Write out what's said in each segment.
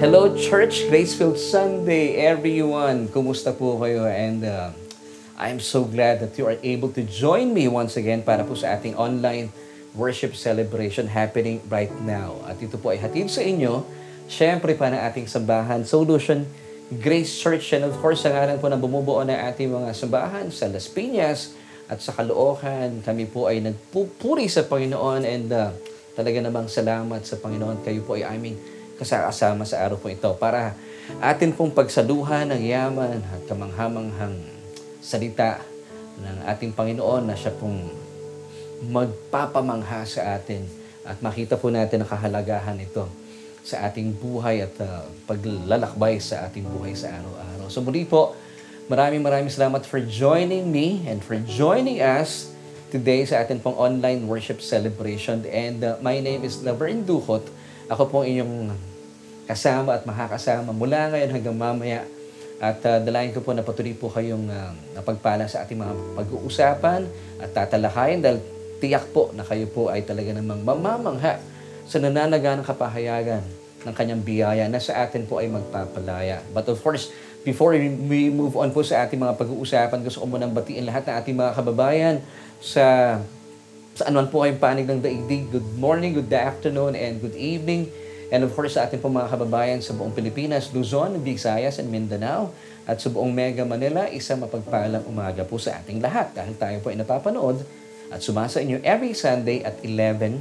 Hello Church, Graceful Sunday everyone. Kumusta po kayo? And uh, I'm so glad that you are able to join me once again para po sa ating online worship celebration happening right now. At ito po ay hatid sa inyo, syempre pa ng ating sambahan Solution Grace Church. And of course, sa ngalan po na bumubuo na ating mga sambahan sa Las Piñas at sa Caloocan. Kami po ay nagpupuri sa Panginoon and uh, talaga namang salamat sa Panginoon. Kayo po ay aming kasama sa araw po ito para atin pong pagsaluhan ng yaman at kamanghamanghang salita ng ating Panginoon na siya pong magpapamangha sa atin at makita po natin ang kahalagahan ito sa ating buhay at uh, paglalakbay sa ating buhay sa araw-araw. So muli po, maraming maraming salamat for joining me and for joining us today sa atin pong online worship celebration. And uh, my name is Laverne Duhot. Ako pong inyong kasama at makakasama mula ngayon hanggang mamaya. At uh, dalayan ko po na patuloy po kayong uh, napagpala sa ating mga pag-uusapan at tatalakayin dahil tiyak po na kayo po ay talaga namang mamamangha sa nananaga ng kapahayagan ng kanyang biyaya na sa atin po ay magpapalaya. But of course, before we move on po sa ating mga pag-uusapan, gusto ko munang batiin lahat ng ating mga kababayan sa sa anuan po kayong panig ng daigdig. Good morning, good afternoon, and good evening. And of course, sa ating pong mga kababayan sa buong Pilipinas, Luzon, Visayas, and Mindanao, at sa buong Mega Manila, isang mapagpalang umaga po sa ating lahat dahil tayo po ay napapanood at sumasa inyo every Sunday at 11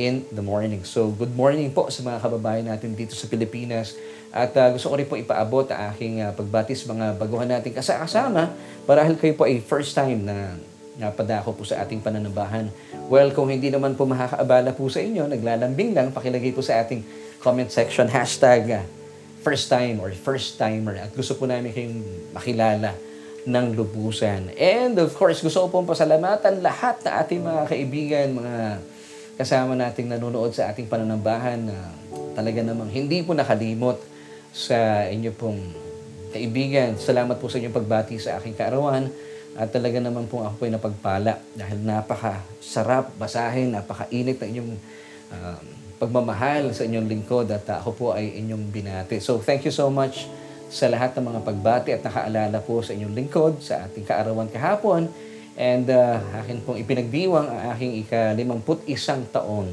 in the morning. So, good morning po sa mga kababayan natin dito sa Pilipinas. At uh, gusto ko rin po ipaabot ang aking uh, pagbatis mga baguhan natin kasama para kayo po ay first time na napadako po sa ating pananabahan. Well, kung hindi naman po makakaabala po sa inyo, naglalambing lang, pakilagay po sa ating comment section, hashtag uh, first time or first timer. At gusto po namin kayong makilala ng lubusan. And of course, gusto ko pong pasalamatan lahat na ating mga kaibigan, mga kasama nating nanonood sa ating pananambahan na talaga namang hindi po nakalimot sa inyo pong kaibigan. Salamat po sa inyong pagbati sa aking kaarawan. At talaga naman po ako ay napagpala dahil napaka sarap basahin, napaka-init na inyong uh, pagmamahal sa inyong lingkod at uh, ako po ay inyong binati. So thank you so much sa lahat ng mga pagbati at nakaalala po sa inyong lingkod sa ating kaarawan kahapon. And uh, akin pong ipinagdiwang ang aking ika-limamput isang taon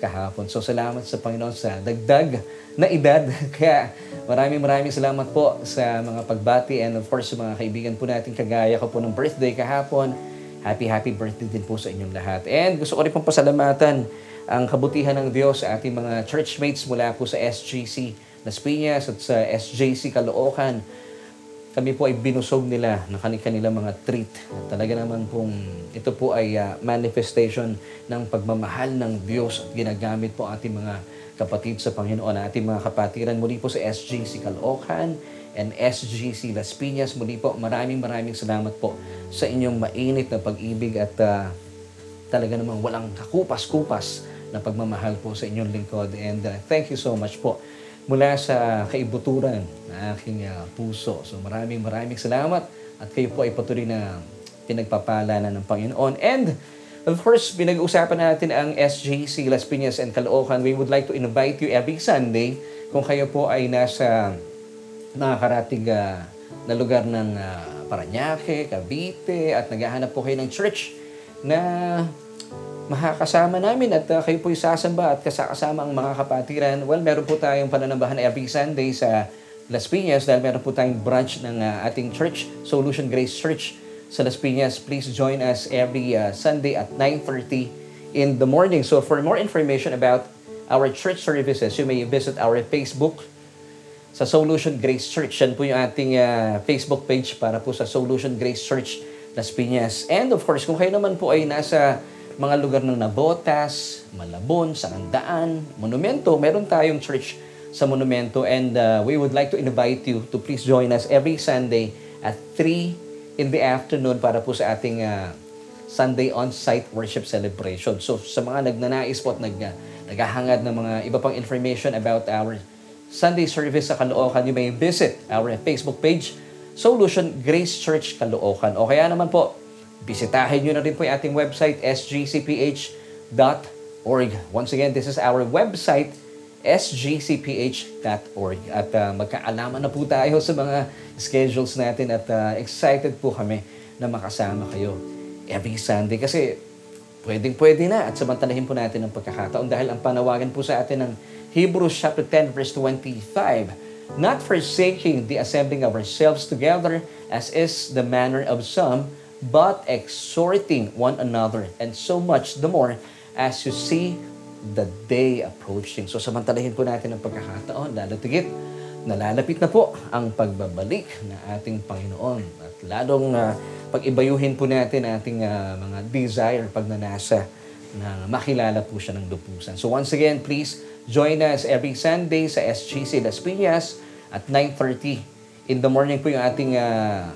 kahapon. So salamat sa Panginoon sa dagdag na edad. Kaya maraming maraming salamat po sa mga pagbati and of course sa mga kaibigan po natin kagaya ko po ng birthday kahapon. Happy, happy birthday din po sa inyong lahat. And gusto ko rin pong pasalamatan ang kabutihan ng Diyos sa ating mga churchmates mula po sa SGC Las Piñas at sa SJC Caloocan. Kami po ay binusog nila ng kanilang mga treat. Talaga naman pong ito po ay uh, manifestation ng pagmamahal ng Diyos at ginagamit po ating mga kapatid sa Panginoon, ating mga kapatiran muli po sa SGC Caloocan and SGC Las Piñas. Muli po, maraming maraming salamat po sa inyong mainit na pag-ibig at uh, talaga namang walang kakupas-kupas na pagmamahal po sa inyong lingkod. And uh, thank you so much po mula sa kaibuturan ng aking uh, puso. So maraming maraming salamat at kayo po ay patuloy na pinagpapala na ng Panginoon. And of course, pinag-usapan natin ang SJC Las Piñas and Caloocan. We would like to invite you every Sunday kung kayo po ay nasa nakakarating uh, na lugar ng uh, Paranaque, Cavite at naghahanap po kayo ng church na makakasama namin at uh, kayo po'y sasamba at kasama ang mga kapatiran. Well, meron po tayong pananambahan every Sunday sa Las Piñas dahil meron po tayong branch ng uh, ating church, Solution Grace Church sa Las Piñas. Please join us every uh, Sunday at 9.30 in the morning. So for more information about our church services, you may visit our Facebook sa Solution Grace Church. Yan po yung ating uh, Facebook page para po sa Solution Grace Church Las Piñas. And of course, kung kayo naman po ay nasa mga lugar ng Nabotas, Malabon, Sarandaan, Monumento. Meron tayong church sa Monumento and uh, we would like to invite you to please join us every Sunday at 3 in the afternoon para po sa ating uh, Sunday on-site worship celebration. So sa mga nagnanais po at nag, uh, naghahangad ng mga iba pang information about our Sunday service sa Caloocan, you may visit our Facebook page, Solution Grace Church Caloocan. O kaya naman po, Bisitahin nyo na rin po yung ating website, sgcph.org. Once again, this is our website, sgcph.org. At uh, magkaalaman na po tayo sa mga schedules natin at uh, excited po kami na makasama kayo every Sunday kasi pwedeng pwede na at samantalahin po natin ang pagkakataon dahil ang panawagan po sa atin ng Hebrews chapter 10 verse 25 not forsaking the assembling of ourselves together as is the manner of some but exhorting one another and so much the more as you see the day approaching. So samantalahin po natin ang pagkakataon, lalo tigit, nalalapit na po ang pagbabalik ng ating Panginoon. At lalong uh, pag-ibayuhin po natin ating uh, mga desire pagnanasa na makilala po siya ng lupusan. So once again, please join us every Sunday sa SGC Las Piñas at 9.30. In the morning po yung ating uh,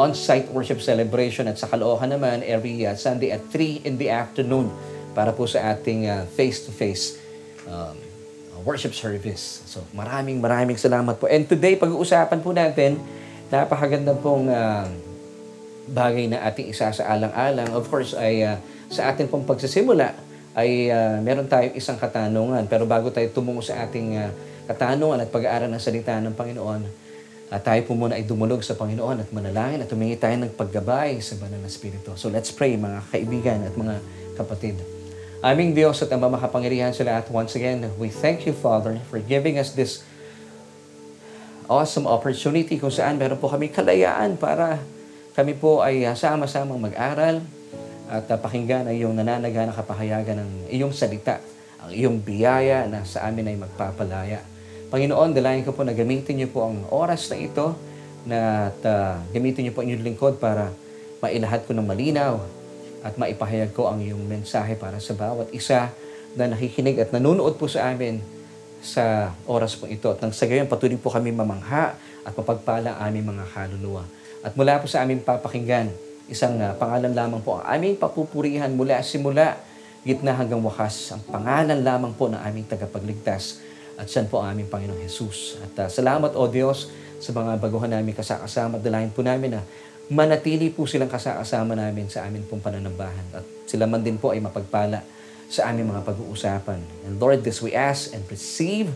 on-site worship celebration at sa Caloocan naman every uh, Sunday at 3 in the afternoon para po sa ating uh, face-to-face um, worship service. So maraming maraming salamat po. And today, pag-uusapan po natin, napakaganda pong uh, bagay na ating isa sa alang-alang. Of course, ay uh, sa ating pong pagsisimula, ay uh, meron tayong isang katanungan. Pero bago tayo tumungo sa ating uh, katanungan at pag-aaral ng salita ng Panginoon, uh, tayo po muna ay dumulog sa Panginoon at manalangin at humingi tayo ng paggabay sa banal na Espiritu. So let's pray mga kaibigan at mga kapatid. Aming Diyos at Ama makapangyarihan sa lahat, once again, we thank you, Father, for giving us this awesome opportunity kung saan meron po kami kalayaan para kami po ay sama-samang mag-aral at uh, pakinggan ang iyong nananaga na kapahayagan ng iyong salita, ang iyong biyaya na sa amin ay magpapalaya. Panginoon, dalayan ko po na gamitin niyo po ang oras na ito na at, uh, gamitin niyo po inyong lingkod para mailahat ko ng malinaw at maipahayag ko ang iyong mensahe para sa bawat isa na nakikinig at nanonood po sa amin sa oras po ito. At nang sa gayon, patuloy po kami mamangha at mapagpala ang aming mga kaluluwa. At mula po sa aming papakinggan, isang uh, pangalan lamang po ang aming papupurihan mula simula, gitna hanggang wakas. Ang pangalan lamang po ng aming tagapagligtas at siyan po ang aming Panginoong Jesus. At uh, salamat o Diyos sa mga baguhan namin kasakasama. Dalayan po namin na manatili po silang kasakasama namin sa amin pong pananambahan at sila man din po ay mapagpala sa aming mga pag-uusapan. And Lord, this we ask and receive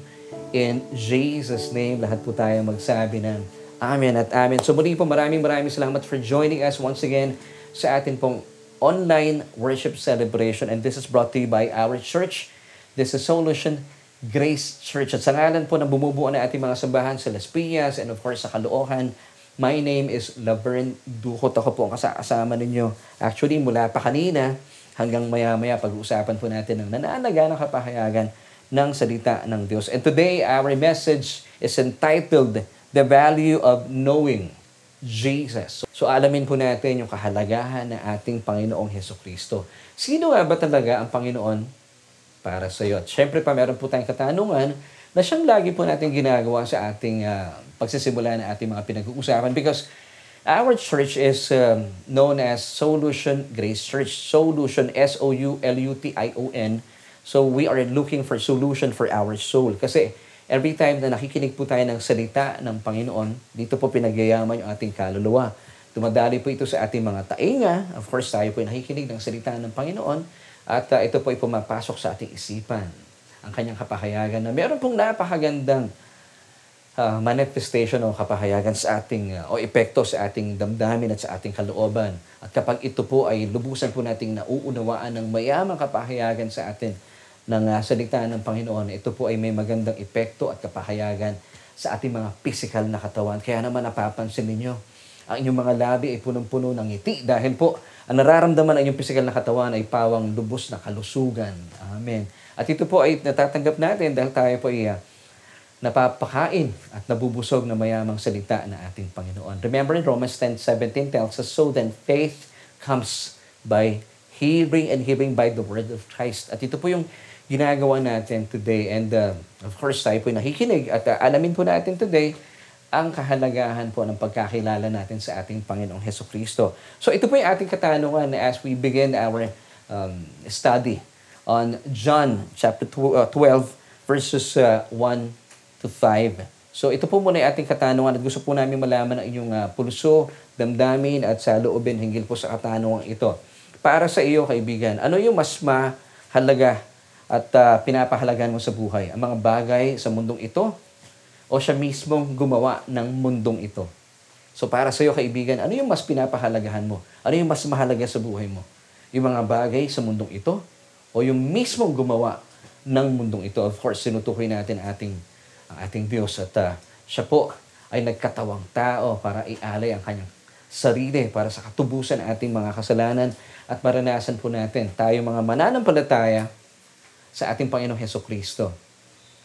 in Jesus' name. Lahat po tayo magsabi ng Amen at Amen. So muli po maraming maraming salamat for joining us once again sa atin pong online worship celebration and this is brought to you by our church. This is Solution Grace Church. At sa ngalan po ng bumubuo na ating mga sambahan sa Las Piñas and of course sa Caloocan, My name is Laverne Ducot. Ako po ang kasama ninyo. Actually, mula pa kanina hanggang maya-maya pag-uusapan po natin ng nananaga ng kapahayagan ng salita ng Diyos. And today, our message is entitled The Value of Knowing Jesus. So, alamin po natin yung kahalagahan ng ating Panginoong Heso Kristo. Sino nga ba talaga ang Panginoon para sa iyo? At syempre pa, meron po tayong katanungan na siyang lagi po natin ginagawa sa ating uh, pagsisimula ng ating mga pinag-uusapan because our church is um, known as Solution Grace Church. Solution, S-O-U-L-U-T-I-O-N. So we are looking for solution for our soul. Kasi every time na nakikinig po tayo ng salita ng Panginoon, dito po pinagyayaman yung ating kaluluwa. Dumadali po ito sa ating mga tainga. Of course, tayo po nakikinig ng salita ng Panginoon. At uh, ito po ay pumapasok sa ating isipan ang kanyang kapahayagan na meron pong napakagandang uh, manifestation o kapahayagan sa ating uh, o epekto sa ating damdamin at sa ating kalooban. At kapag ito po ay lubusan po nating nauunawaan ng mayamang kapahayagan sa atin ng uh, salita ng Panginoon, ito po ay may magandang epekto at kapahayagan sa ating mga physical na katawan. Kaya naman napapansin ninyo, ang inyong mga labi ay punong-puno ng ngiti dahil po ang nararamdaman ng inyong physical na katawan ay pawang lubos na kalusugan. Amen. At ito po ay natatanggap natin dahil tayo po ay uh, napapakain at nabubusog na mayamang salita na ating Panginoon. Remember in Romans 10:17 tells us, So then faith comes by hearing and hearing by the word of Christ. At ito po yung ginagawa natin today. And uh, of course, tayo po nakikinig at uh, alamin po natin today ang kahalagahan po ng pagkakilala natin sa ating Panginoong Heso Kristo. So ito po yung ating katanungan as we begin our um, study on John chapter 12 uh, verses 1 uh, to 5. So ito po muna yung ating katanungan at gusto po namin malaman ang inyong uh, pulso, damdamin at sa loobin hinggil po sa katanungan ito. Para sa iyo kaibigan, ano yung mas mahalaga at uh, pinapahalagan mo sa buhay? Ang mga bagay sa mundong ito o siya mismong gumawa ng mundong ito? So para sa iyo kaibigan, ano yung mas pinapahalagahan mo? Ano yung mas mahalaga sa buhay mo? Yung mga bagay sa mundong ito o yung mismong gumawa ng mundong ito? Of course, sinutukoy natin ating ating Diyos at uh, siya po ay nagkatawang tao para ialay ang kanyang sarili para sa katubusan ng ating mga kasalanan at maranasan po natin tayo mga mananampalataya sa ating Panginoong Heso Kristo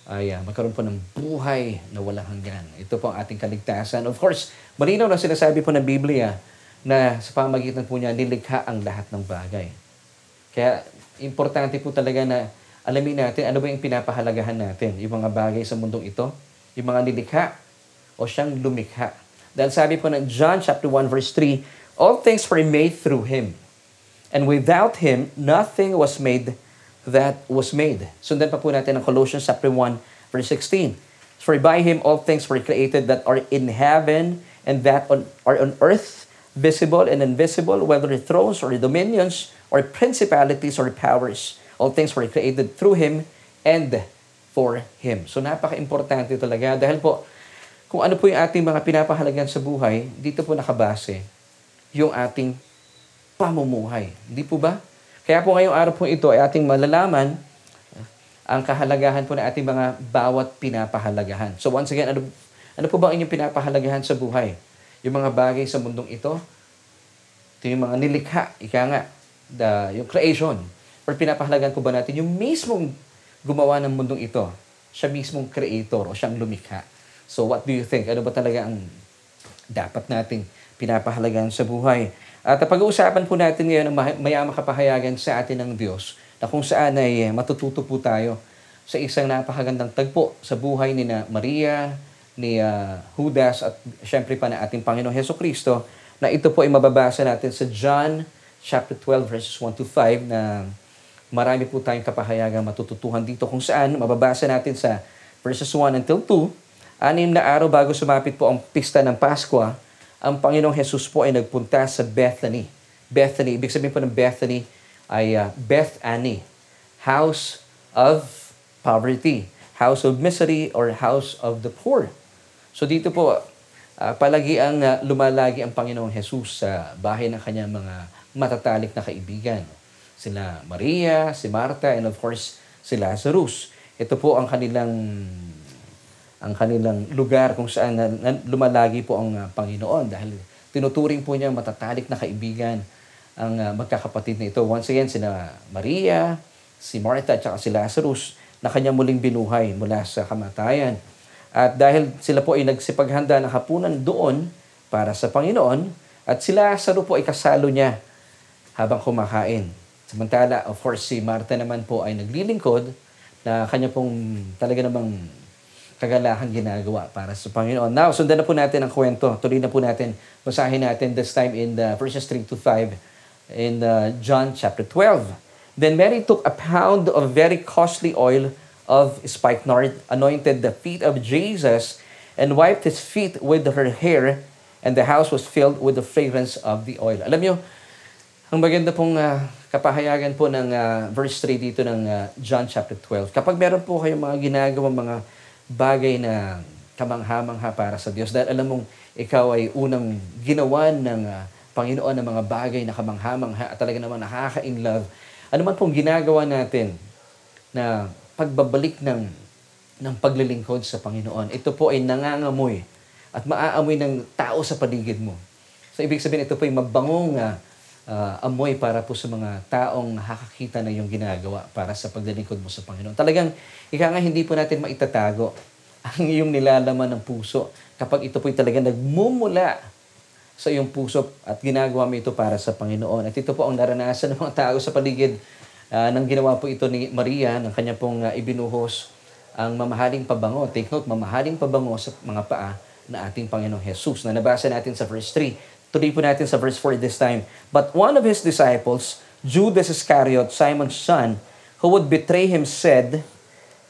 ay uh, magkaroon po ng buhay na walang hanggan. Ito po ang ating kaligtasan. Of course, malinaw na sinasabi po ng Biblia na sa pamagitan po niya nilikha ang lahat ng bagay. Kaya importante po talaga na alamin natin ano ba yung pinapahalagahan natin, yung mga bagay sa mundong ito, yung mga nilikha o siyang lumikha. Dahil sabi po ng John chapter 1 verse 3, All things were made through Him. And without Him, nothing was made that was made. Sundan pa po natin ang Colossians chapter 1 verse 16. For by him all things were created that are in heaven and that on, are on earth, visible and invisible, whether thrones or dominions or principalities or powers. All things were created through him and for him. So napaka-importante talaga dahil po kung ano po yung ating mga pinapahalagan sa buhay, dito po nakabase yung ating pamumuhay. Hindi po ba? Kaya po ngayong araw po ito ay ating malalaman ang kahalagahan po ng ating mga bawat pinapahalagahan. So once again, ano, ano po ba ang inyong pinapahalagahan sa buhay? Yung mga bagay sa mundong ito? Ito yung mga nilikha, ika nga, the, yung creation. Or pinapahalagahan po ba natin yung mismong gumawa ng mundong ito? Siya mismong creator o siyang lumikha. So what do you think? Ano ba talaga ang dapat nating pinapahalagahan sa buhay? At pag-uusapan po natin ngayon ang mayamang kapahayagan sa atin ng Diyos na kung saan ay matututo po tayo sa isang napakagandang tagpo sa buhay ni na Maria, ni uh, Judas at syempre pa na ating Panginoong Heso Kristo na ito po ay mababasa natin sa John chapter 12 verses 1 to 5 na marami po tayong kapahayagang matututuhan dito kung saan mababasa natin sa verses 1 until 2 anim na araw bago sumapit po ang pista ng Pasko ang Panginoong Jesus po ay nagpunta sa Bethany. Bethany, ibig sabihin po ng Bethany ay uh, Bethany, house of poverty, house of misery, or house of the poor. So dito po, uh, palagi ang uh, lumalagi ang Panginoong Jesus sa bahay ng kanyang mga matatalik na kaibigan. Sila Maria, si Marta, and of course, si Lazarus. Ito po ang kanilang ang kanilang lugar kung saan na, na, lumalagi po ang uh, Panginoon dahil tinuturing po niya matatalik na kaibigan ang uh, magkakapatid na ito. Once again, sina Maria, si Martha at si Lazarus na kanya muling binuhay mula sa kamatayan. At dahil sila po ay nagsipaghanda ng hapunan doon para sa Panginoon, at si Lazaro po ay kasalo niya habang kumakain. Samantala, of course, si Martha naman po ay naglilingkod na kanya pong talaga namang kagalahan ginagawa para sa Panginoon. Now, sundan na po natin ang kwento. Tuloy na po natin. Basahin natin this time in the verses 3 to 5 in uh, John chapter 12. Then Mary took a pound of very costly oil of spikenard, anointed the feet of Jesus, and wiped his feet with her hair, and the house was filled with the fragrance of the oil. Alam nyo, ang maganda pong uh, kapahayagan po ng uh, verse 3 dito ng uh, John chapter 12. Kapag meron po kayong mga ginagawang mga bagay na kamangha-mangha para sa Diyos. Dahil alam mong ikaw ay unang ginawa ng uh, Panginoon ng mga bagay na kamangha-mangha at talaga naman nakaka-in love. Ano man pong ginagawa natin na pagbabalik ng, ng paglilingkod sa Panginoon, ito po ay nangangamoy at maaamoy ng tao sa paligid mo. So, ibig sabihin, ito po ay mabangong uh, uh, amoy para po sa mga taong nakakakita na yung ginagawa para sa paglilingkod mo sa Panginoon. Talagang, ika nga, hindi po natin maitatago ang iyong nilalaman ng puso kapag ito po'y talaga nagmumula sa iyong puso at ginagawa mo ito para sa Panginoon. At ito po ang naranasan ng mga tao sa paligid uh, nang ginawa po ito ni Maria, ng kanya pong uh, ibinuhos ang mamahaling pabango. Take note, mamahaling pabango sa mga paa na ating Panginoong Jesus na nabasa natin sa verse 3 Tuloy po natin sa verse 4 this time. But one of his disciples, Judas Iscariot, Simon's son, who would betray him, said,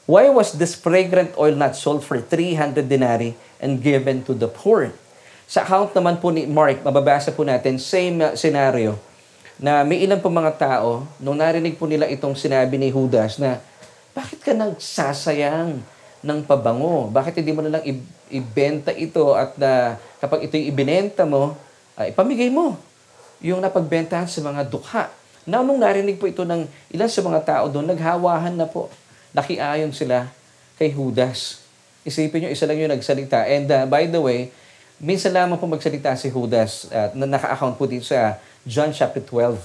Why was this fragrant oil not sold for 300 denarii and given to the poor? Sa account naman po ni Mark, mababasa po natin, same uh, scenario, na may ilan po mga tao, nung narinig po nila itong sinabi ni Judas na bakit ka nagsasayang ng pabango? Bakit hindi mo na lang i- ibenta ito at na kapag ito'y ibinenta mo, uh, ipamigay mo yung napagbentahan sa mga dukha. Na nung narinig po ito ng ilan sa mga tao doon, naghawahan na po. Nakiayon sila kay Judas. Isipin nyo, isa lang yung nagsalita. And uh, by the way, minsan lamang po magsalita si Judas uh, na naka-account po dito sa John chapter 12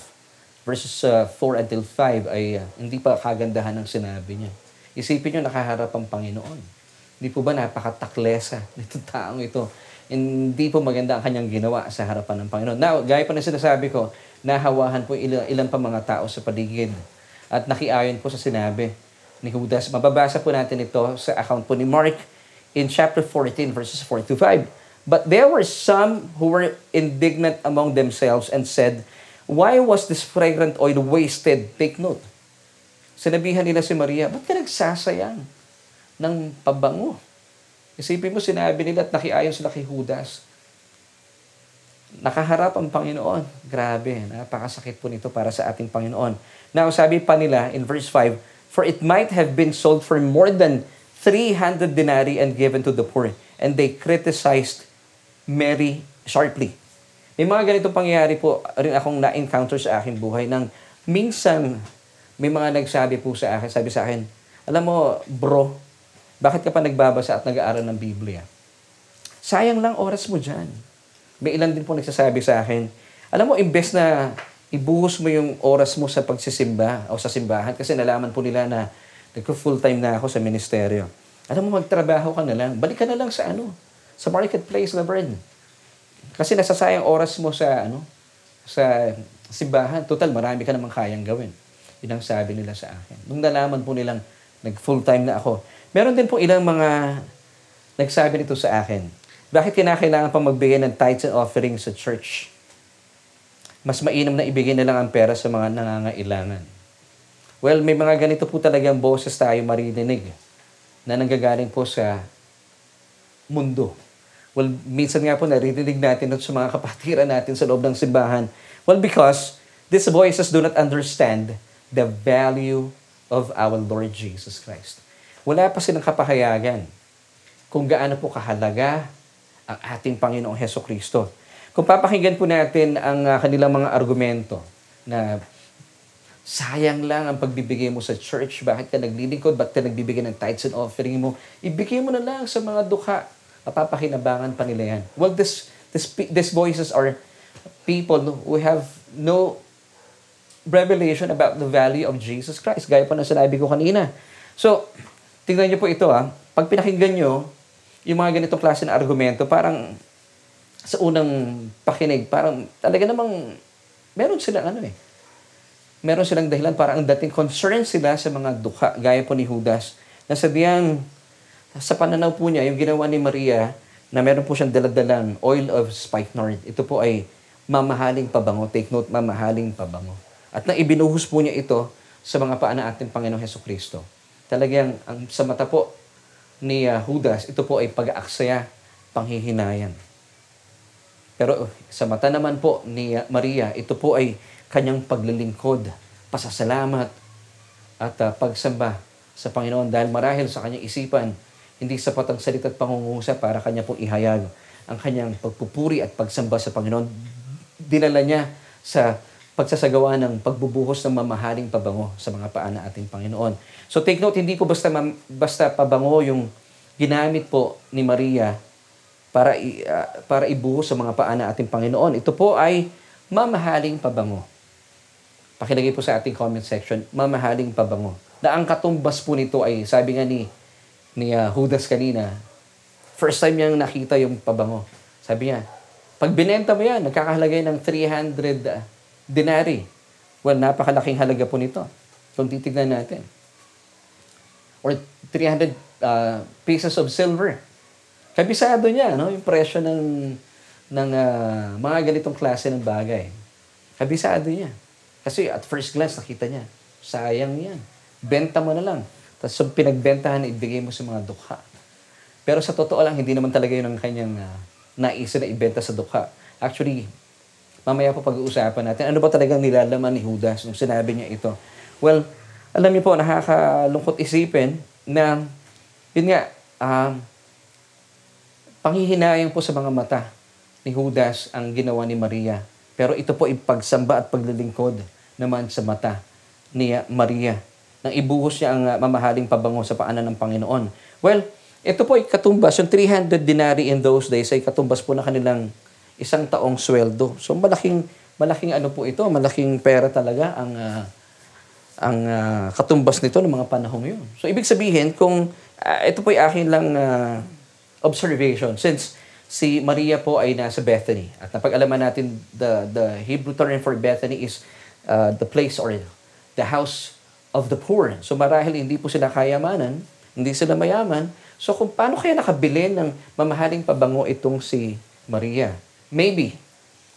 verses uh, 4 until 5 ay uh, hindi pa kagandahan ng sinabi niya. Isipin nyo, nakaharap ang Panginoon. Hindi po ba napakataklesa nito taong ito? Hindi po maganda ang kanyang ginawa sa harapan ng Panginoon. Now, gaya pa na sinasabi ko, nahawahan po ilan, ilan pa mga tao sa paligid. At nakiayon po sa sinabi ni Judas. Mababasa po natin ito sa account po ni Mark in chapter 14 verses 4 to 5. But there were some who were indignant among themselves and said, Why was this fragrant oil wasted? Take note. Sinabihan nila si Maria, ba't ka nagsasayang ng pabango? Isipin mo, sinabi nila at nakiayon sila kay Judas. Nakaharap ang Panginoon. Grabe, napakasakit po nito para sa ating Panginoon. Now, sabi pa nila in verse 5, For it might have been sold for more than 300 denarii and given to the poor. And they criticized Mary sharply. May mga ganitong pangyayari po rin akong na-encounter sa aking buhay nang minsan may mga nagsabi po sa akin, sabi sa akin, alam mo, bro, bakit ka pa nagbabasa at nag-aaral ng Biblia? Sayang lang oras mo dyan. May ilan din po nagsasabi sa akin, alam mo, imbes na ibuhos mo yung oras mo sa pagsisimba o sa simbahan kasi nalaman po nila na nagko-full time na ako sa ministeryo. Alam mo, magtrabaho ka na lang. Balik ka na lang sa ano, sa marketplace na bread. Kasi nasasayang oras mo sa ano, sa simbahan. Total, marami ka namang kayang gawin. Yun ang sabi nila sa akin. Nung nalaman po nilang nag full time na ako. Meron din po ilang mga nagsabi nito sa akin. Bakit kinakailangan pa magbigay ng tithes and offerings sa church? Mas mainam na ibigay na lang ang pera sa mga nangangailangan. Well, may mga ganito po talagang boses tayo maririnig na nanggagaling po sa mundo. Well, minsan nga po naririnig natin sa mga kapatiran natin sa loob ng simbahan. Well, because these voices do not understand the value of our Lord Jesus Christ. Wala pa silang kapahayagan kung gaano po kahalaga ang ating Panginoong Heso Kristo. Kung papakinggan po natin ang uh, kanilang mga argumento na sayang lang ang pagbibigay mo sa church, bakit ka naglilingkod, bakit ka nagbibigay ng tithes and offering mo, ibigay mo na lang sa mga dukha mapapakinabangan pa nila yan. Well, this, this, these voices are people who have no revelation about the value of Jesus Christ. Gaya po na sinabi ko kanina. So, tingnan niyo po ito ah. Pag pinakinggan niyo, yung mga ganitong klase ng argumento, parang sa unang pakinig, parang talaga namang meron silang ano eh. Meron silang dahilan para ang dating concern sila sa mga dukha, gaya po ni Judas, na sabihan sa pananaw po niya, yung ginawa ni Maria, na meron po siyang daladalang oil of spikenard. Ito po ay mamahaling pabango. Take note, mamahaling pabango. At nang ibinuhos po niya ito sa mga paa ng ating Panginoong Heso Kristo. Talagang ang, sa mata po ni uh, Judas, ito po ay pag-aaksaya, panghihinayan. Pero sa mata naman po ni uh, Maria, ito po ay kanyang paglilingkod, pasasalamat, at uh, pagsamba sa Panginoon dahil marahil sa kanyang isipan, hindi sapat ang salita at pangungusap para kanya pong ihayag ang kanyang pagpupuri at pagsamba sa Panginoon. Dinala niya sa pagsasagawa ng pagbubuhos ng mamahaling pabango sa mga paa ng ating Panginoon. So take note, hindi po basta, basta pabango yung ginamit po ni Maria para, i, uh, para ibuhos sa mga paa ng ating Panginoon. Ito po ay mamahaling pabango. Pakilagay po sa ating comment section, mamahaling pabango. Na ang katumbas po nito ay, sabi nga ni ni uh, Judas kanina, first time niyang nakita yung pabango. Sabi niya, pag binenta mo yan, nagkakahalagay ng 300 uh, denari. Well, napakalaking halaga po nito. Kung titignan natin. Or 300 uh, pieces of silver. Kabisado niya, no? Yung presyo ng, ng uh, mga ganitong klase ng bagay. Kabisado niya. Kasi at first glance, nakita niya, sayang yan. Benta mo na lang. Tapos so, pinagbentahan, ibigay mo sa mga dukha. Pero sa totoo lang, hindi naman talaga yun ang kanyang uh, naisa na ibenta sa dukha. Actually, mamaya pa pag-uusapan natin, ano ba talagang nilalaman ni Judas nung sinabi niya ito? Well, alam niyo po, nakakalungkot isipin na, yun nga, um, panghihinayang po sa mga mata ni Judas ang ginawa ni Maria. Pero ito po ay pagsamba at paglilingkod naman sa mata ni Maria. Nang ibuhos niya ang uh, mamahaling pabango sa paanan ng Panginoon. Well, ito po ay katumbas. Yung 300 dinari in those days ay katumbas po na kanilang isang taong sweldo. So malaking malaking ano po ito, malaking pera talaga ang uh, ang uh, katumbas nito ng mga panahong yun. So ibig sabihin kung uh, ito po ay akin lang uh, observation since si Maria po ay nasa Bethany at napag-alaman natin the the Hebrew term for Bethany is uh, the place or the house of the poor. So marahil hindi po sila kayamanan, hindi sila mayaman. So kung paano kaya nakabili ng mamahaling pabango itong si Maria? Maybe,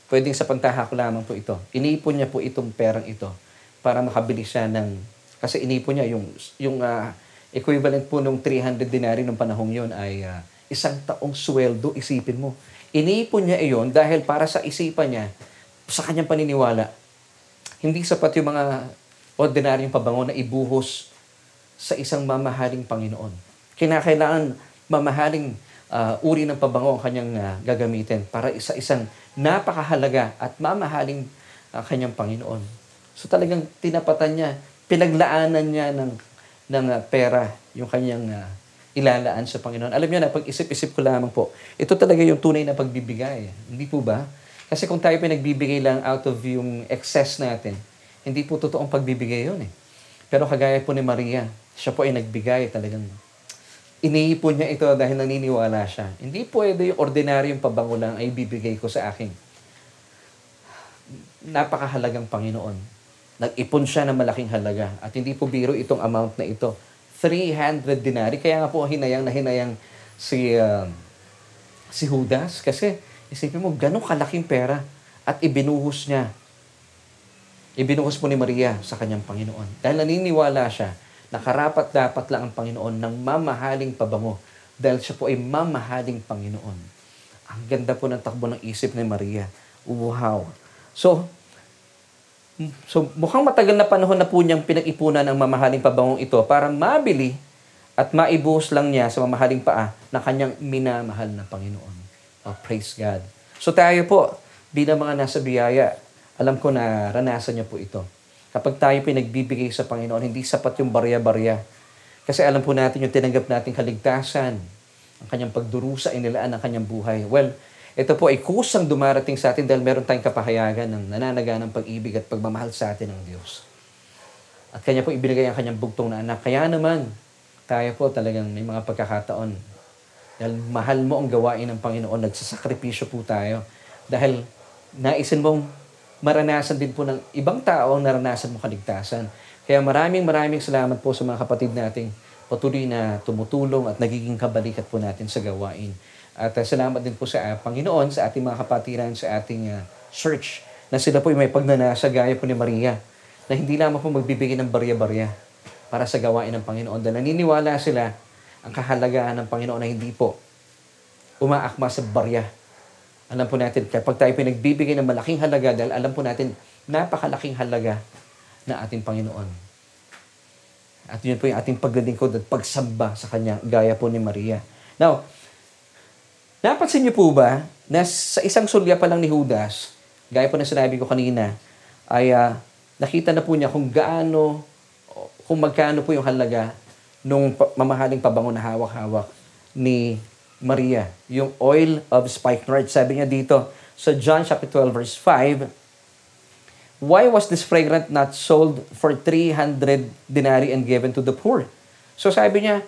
pwedeng sa pantahak lamang po ito. Inipon niya po itong perang ito para makabili siya ng, kasi inipon niya yung, yung uh, equivalent po ng 300 dinari ng panahong yon ay uh, isang taong sweldo, isipin mo. Iniipon niya iyon dahil para sa isipan niya, sa kanyang paniniwala, hindi sapat yung mga ordinaryong pabango na ibuhos sa isang mamahaling Panginoon. Kinakailangan mamahaling uh, uri ng pabango ang kanyang uh, gagamitin para isa isang napakahalaga at mamahaling uh, kanyang Panginoon. So talagang tinapatan niya, pinaglaanan niya ng, ng uh, pera yung kanyang uh, ilalaan sa Panginoon. Alam niyo na, pag isip-isip ko lamang po, ito talaga yung tunay na pagbibigay. Hindi po ba? Kasi kung tayo pinagbibigay lang out of yung excess natin, hindi po totoong pagbibigay yun eh. Pero kagaya po ni Maria, siya po ay nagbigay talagang iniipon niya ito dahil naniniwala siya. Hindi pwede yung ordinaryong pabango lang ay bibigay ko sa akin. Napakahalagang Panginoon. Nag-ipon siya ng malaking halaga at hindi po biro itong amount na ito 300 dinari. Kaya nga po hinayang na hinayang si, uh, si Judas kasi isipin mo, ganong kalaking pera at ibinuhos niya. Ibinuhos po ni Maria sa kanyang Panginoon. Dahil naniniwala siya na karapat dapat lang ang Panginoon ng mamahaling pabango dahil siya po ay mamahaling Panginoon. Ang ganda po ng takbo ng isip ni Maria. Wow. So, So mukhang matagal na panahon na po niyang pinag-ipunan ang mamahaling pabangong ito para mabili at maibuhos lang niya sa mamahaling paa na kanyang minamahal na Panginoon. Oh, praise God. So tayo po, bilang mga nasa biyaya, alam ko na ranasan niyo po ito. Kapag tayo pinagbibigay sa Panginoon, hindi sapat yung barya-barya. Kasi alam po natin yung tinanggap nating kaligtasan, ang kanyang pagdurusa, inilaan ang kanyang buhay. Well, ito po ay kusang dumarating sa atin dahil meron tayong kapahayagan ng nananaga ng pag-ibig at pagmamahal sa atin ng Diyos. At kanya po ibinigay ang kanyang bugtong na anak. Kaya naman, tayo po talagang may mga pagkakataon. Dahil mahal mo ang gawain ng Panginoon, nagsasakripisyo po tayo. Dahil naisin mong maranasan din po ng ibang tao ang naranasan mo kaligtasan. Kaya maraming maraming salamat po sa mga kapatid nating patuloy na tumutulong at nagiging kabalikat po natin sa gawain. At uh, salamat din po sa uh, Panginoon, sa ating mga kapatiran, sa ating uh, church, na sila po may pagnanasa gaya po ni Maria, na hindi lamang po magbibigay ng barya-barya para sa gawain ng Panginoon. Dahil naniniwala sila ang kahalagahan ng Panginoon na hindi po umaakma sa barya. Alam po natin, kapag tayo pinagbibigay ng malaking halaga, dahil alam po natin, napakalaking halaga na ating Panginoon. At yun po yung ating paglilingkod at pagsamba sa Kanya, gaya po ni Maria. Now, Napansin niyo po ba na sa isang sulya pa lang ni Judas, gaya po na sinabi ko kanina, ay uh, nakita na po niya kung gaano, kung magkano po yung halaga nung mamahaling pabango na hawak-hawak ni Maria, yung oil of spikenard. Sabi niya dito sa John chapter 12 verse 5, Why was this fragrant not sold for 300 denari and given to the poor? So sabi niya,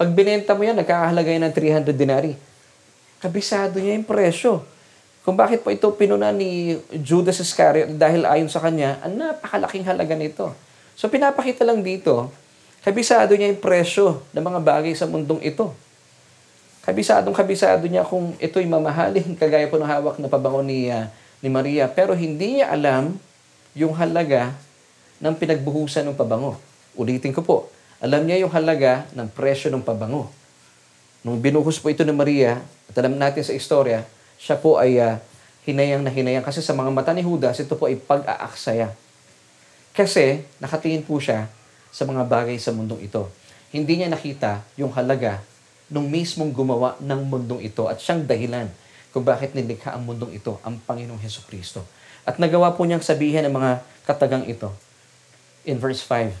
pag binenta mo yan, nagkakahalaga yan ng 300 denari kabisado niya yung presyo. Kung bakit po ito pinuna ni Judas Iscariot dahil ayon sa kanya, ang napakalaking halaga nito. So pinapakita lang dito, kabisado niya yung presyo ng mga bagay sa mundong ito. Kabisadong kabisado niya kung ito'y mamahalin, kagaya po ng hawak na pabango ni, uh, ni Maria. Pero hindi niya alam yung halaga ng pinagbuhusan ng pabango. Ulitin ko po, alam niya yung halaga ng presyo ng pabango. Nung binuhos po ito ni Maria, at alam natin sa istorya, siya po ay uh, hinayang na hinayang kasi sa mga mata ni Judas, ito po ay pag-aaksaya. Kasi nakatingin po siya sa mga bagay sa mundong ito. Hindi niya nakita yung halaga nung mismong gumawa ng mundong ito at siyang dahilan kung bakit nilikha ang mundong ito, ang Panginoong Heso Kristo. At nagawa po niyang sabihin ng mga katagang ito in verse 5.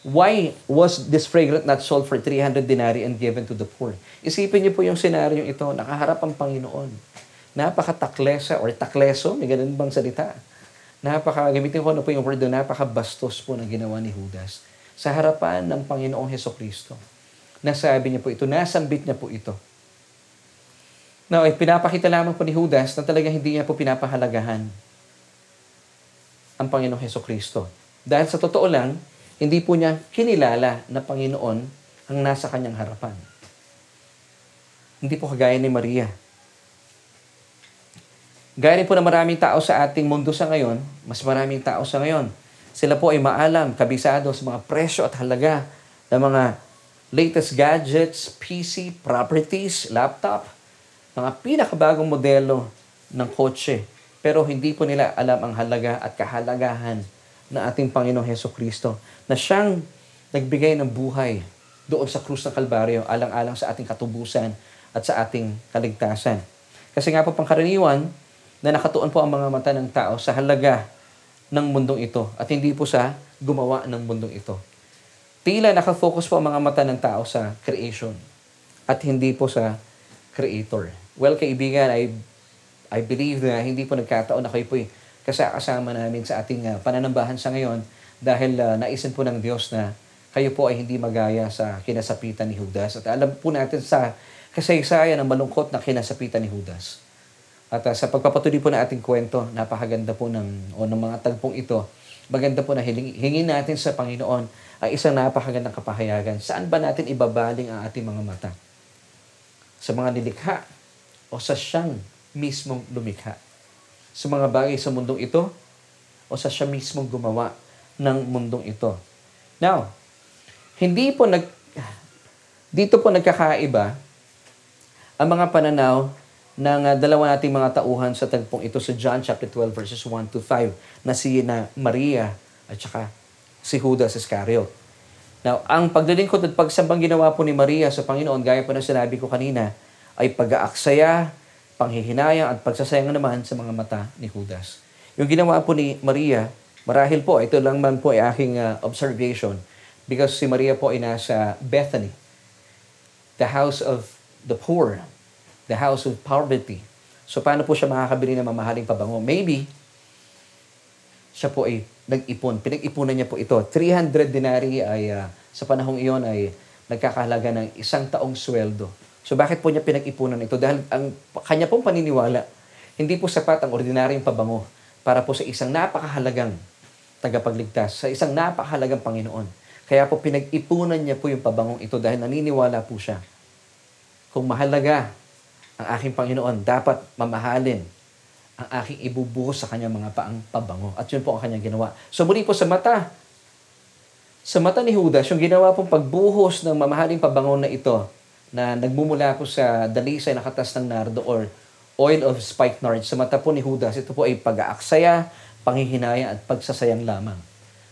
Why was this fragrant not sold for 300 denarii and given to the poor? Isipin niyo po yung senaryo ito, nakaharap ang Panginoon. Napaka-taklesa or takleso, may ganun bang salita? Napaka, gamitin ko na po yung word doon, napaka-bastos po na ginawa ni Judas sa harapan ng Panginoong Heso Kristo. Nasabi niya po ito, nasambit niya po ito Now, eh, pinapakita lamang po ni Judas na talaga hindi niya po pinapahalagahan ang Panginoong Heso Kristo. Dahil sa totoo lang, hindi po niya kinilala na Panginoon ang nasa kanyang harapan. Hindi po kagaya ni Maria. Gaya po na maraming tao sa ating mundo sa ngayon, mas maraming tao sa ngayon. Sila po ay maalam, kabisado sa mga presyo at halaga ng mga latest gadgets, PC, properties, laptop, mga pinakabagong modelo ng kotse. Pero hindi po nila alam ang halaga at kahalagahan ng ating Panginoong Heso Kristo na siyang nagbigay ng buhay doon sa krus ng Kalbaryo alang-alang sa ating katubusan at sa ating kaligtasan. Kasi nga po pangkaraniwan na nakatuon po ang mga mata ng tao sa halaga ng mundong ito at hindi po sa gumawa ng mundong ito. Tila nakafocus po ang mga mata ng tao sa creation at hindi po sa creator. Well, kaibigan, I, I believe na hindi po nagkataon na kayo po kasama namin sa ating uh, pananambahan sa ngayon dahil uh, naisin po ng Diyos na kayo po ay hindi magaya sa kinasapitan ni Judas. At alam po natin sa kasaysayan ng malungkot na kinasapitan ni Judas. At uh, sa pagpapatuloy po ng ating kwento, napakaganda po ng, o ng mga tagpong ito, maganda po na hiling, hingin natin sa Panginoon ay isang napakagandang kapahayagan. Saan ba natin ibabaling ang ating mga mata? Sa mga nilikha o sa siyang mismong lumikha. Sa mga bagay sa mundong ito o sa siya mismong gumawa ng mundong ito. Now, hindi po nag dito po nagkakaiba ang mga pananaw ng uh, dalawa nating mga tauhan sa tagpong ito sa John chapter 12 verses 1 to 5 na si na Maria at saka si Judas Iscariot. Now, ang paglilingkod at pagsambang ginawa po ni Maria sa Panginoon, gaya po na sinabi ko kanina, ay pag-aaksaya, panghihinayang at pagsasayang naman sa mga mata ni Judas. Yung ginawa po ni Maria, marahil po, ito lang man po ay aking uh, observation because si Maria po ay nasa Bethany, the house of the poor, the house of poverty. So paano po siya makakabili ng mamahaling pabango? Maybe, siya po ay nag-ipon. Pinag-ipunan niya po ito. 300 denari ay uh, sa panahong iyon ay nagkakahalaga ng isang taong sweldo. So bakit po niya pinag-ipunan ito? Dahil ang kanya pong paniniwala, hindi po sapat ang ordinaryong pabango para po sa isang napakahalagang tagapagligtas, sa isang napakahalagang Panginoon. Kaya po pinag-ipunan niya po yung pabangong ito dahil naniniwala po siya. Kung mahalaga ang aking Panginoon, dapat mamahalin ang aking ibubuhos sa kanyang mga paang pabango. At yun po ang kanyang ginawa. So muli po sa mata, sa mata ni Judas, yung ginawa pong pagbuhos ng mamahaling pabango na ito, na nagmumula po sa dalisay na katas ng nardo or oil of spikenard sa mata po ni Judas, ito po ay pag-aaksaya, panghihinaya at pagsasayang lamang.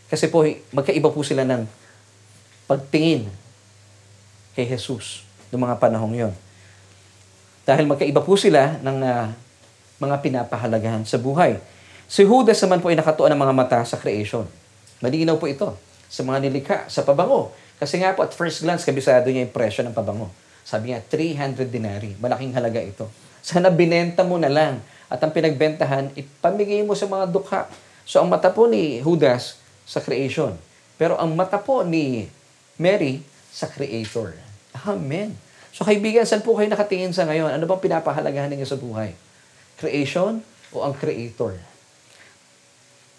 Kasi po magkaiba po sila ng pagtingin kay Jesus noong mga panahong yon. Dahil magkaiba po sila ng uh, mga pinapahalagahan sa buhay. Si Judas naman po ay nakatuon ng mga mata sa creation. Malinaw po ito sa mga nilikha, sa pabango. Kasi nga po at first glance, kabisado niya yung presyo ng pabango. Sabi niya, 300 dinari. Malaking halaga ito. Sana binenta mo na lang. At ang pinagbentahan, ipamigay mo sa mga dukha. So ang mata po ni Judas sa creation. Pero ang mata po ni Mary sa Creator. Amen. So kaibigan, saan po kayo nakatingin sa ngayon? Ano bang pinapahalagahan ninyo sa buhay? Creation o ang Creator?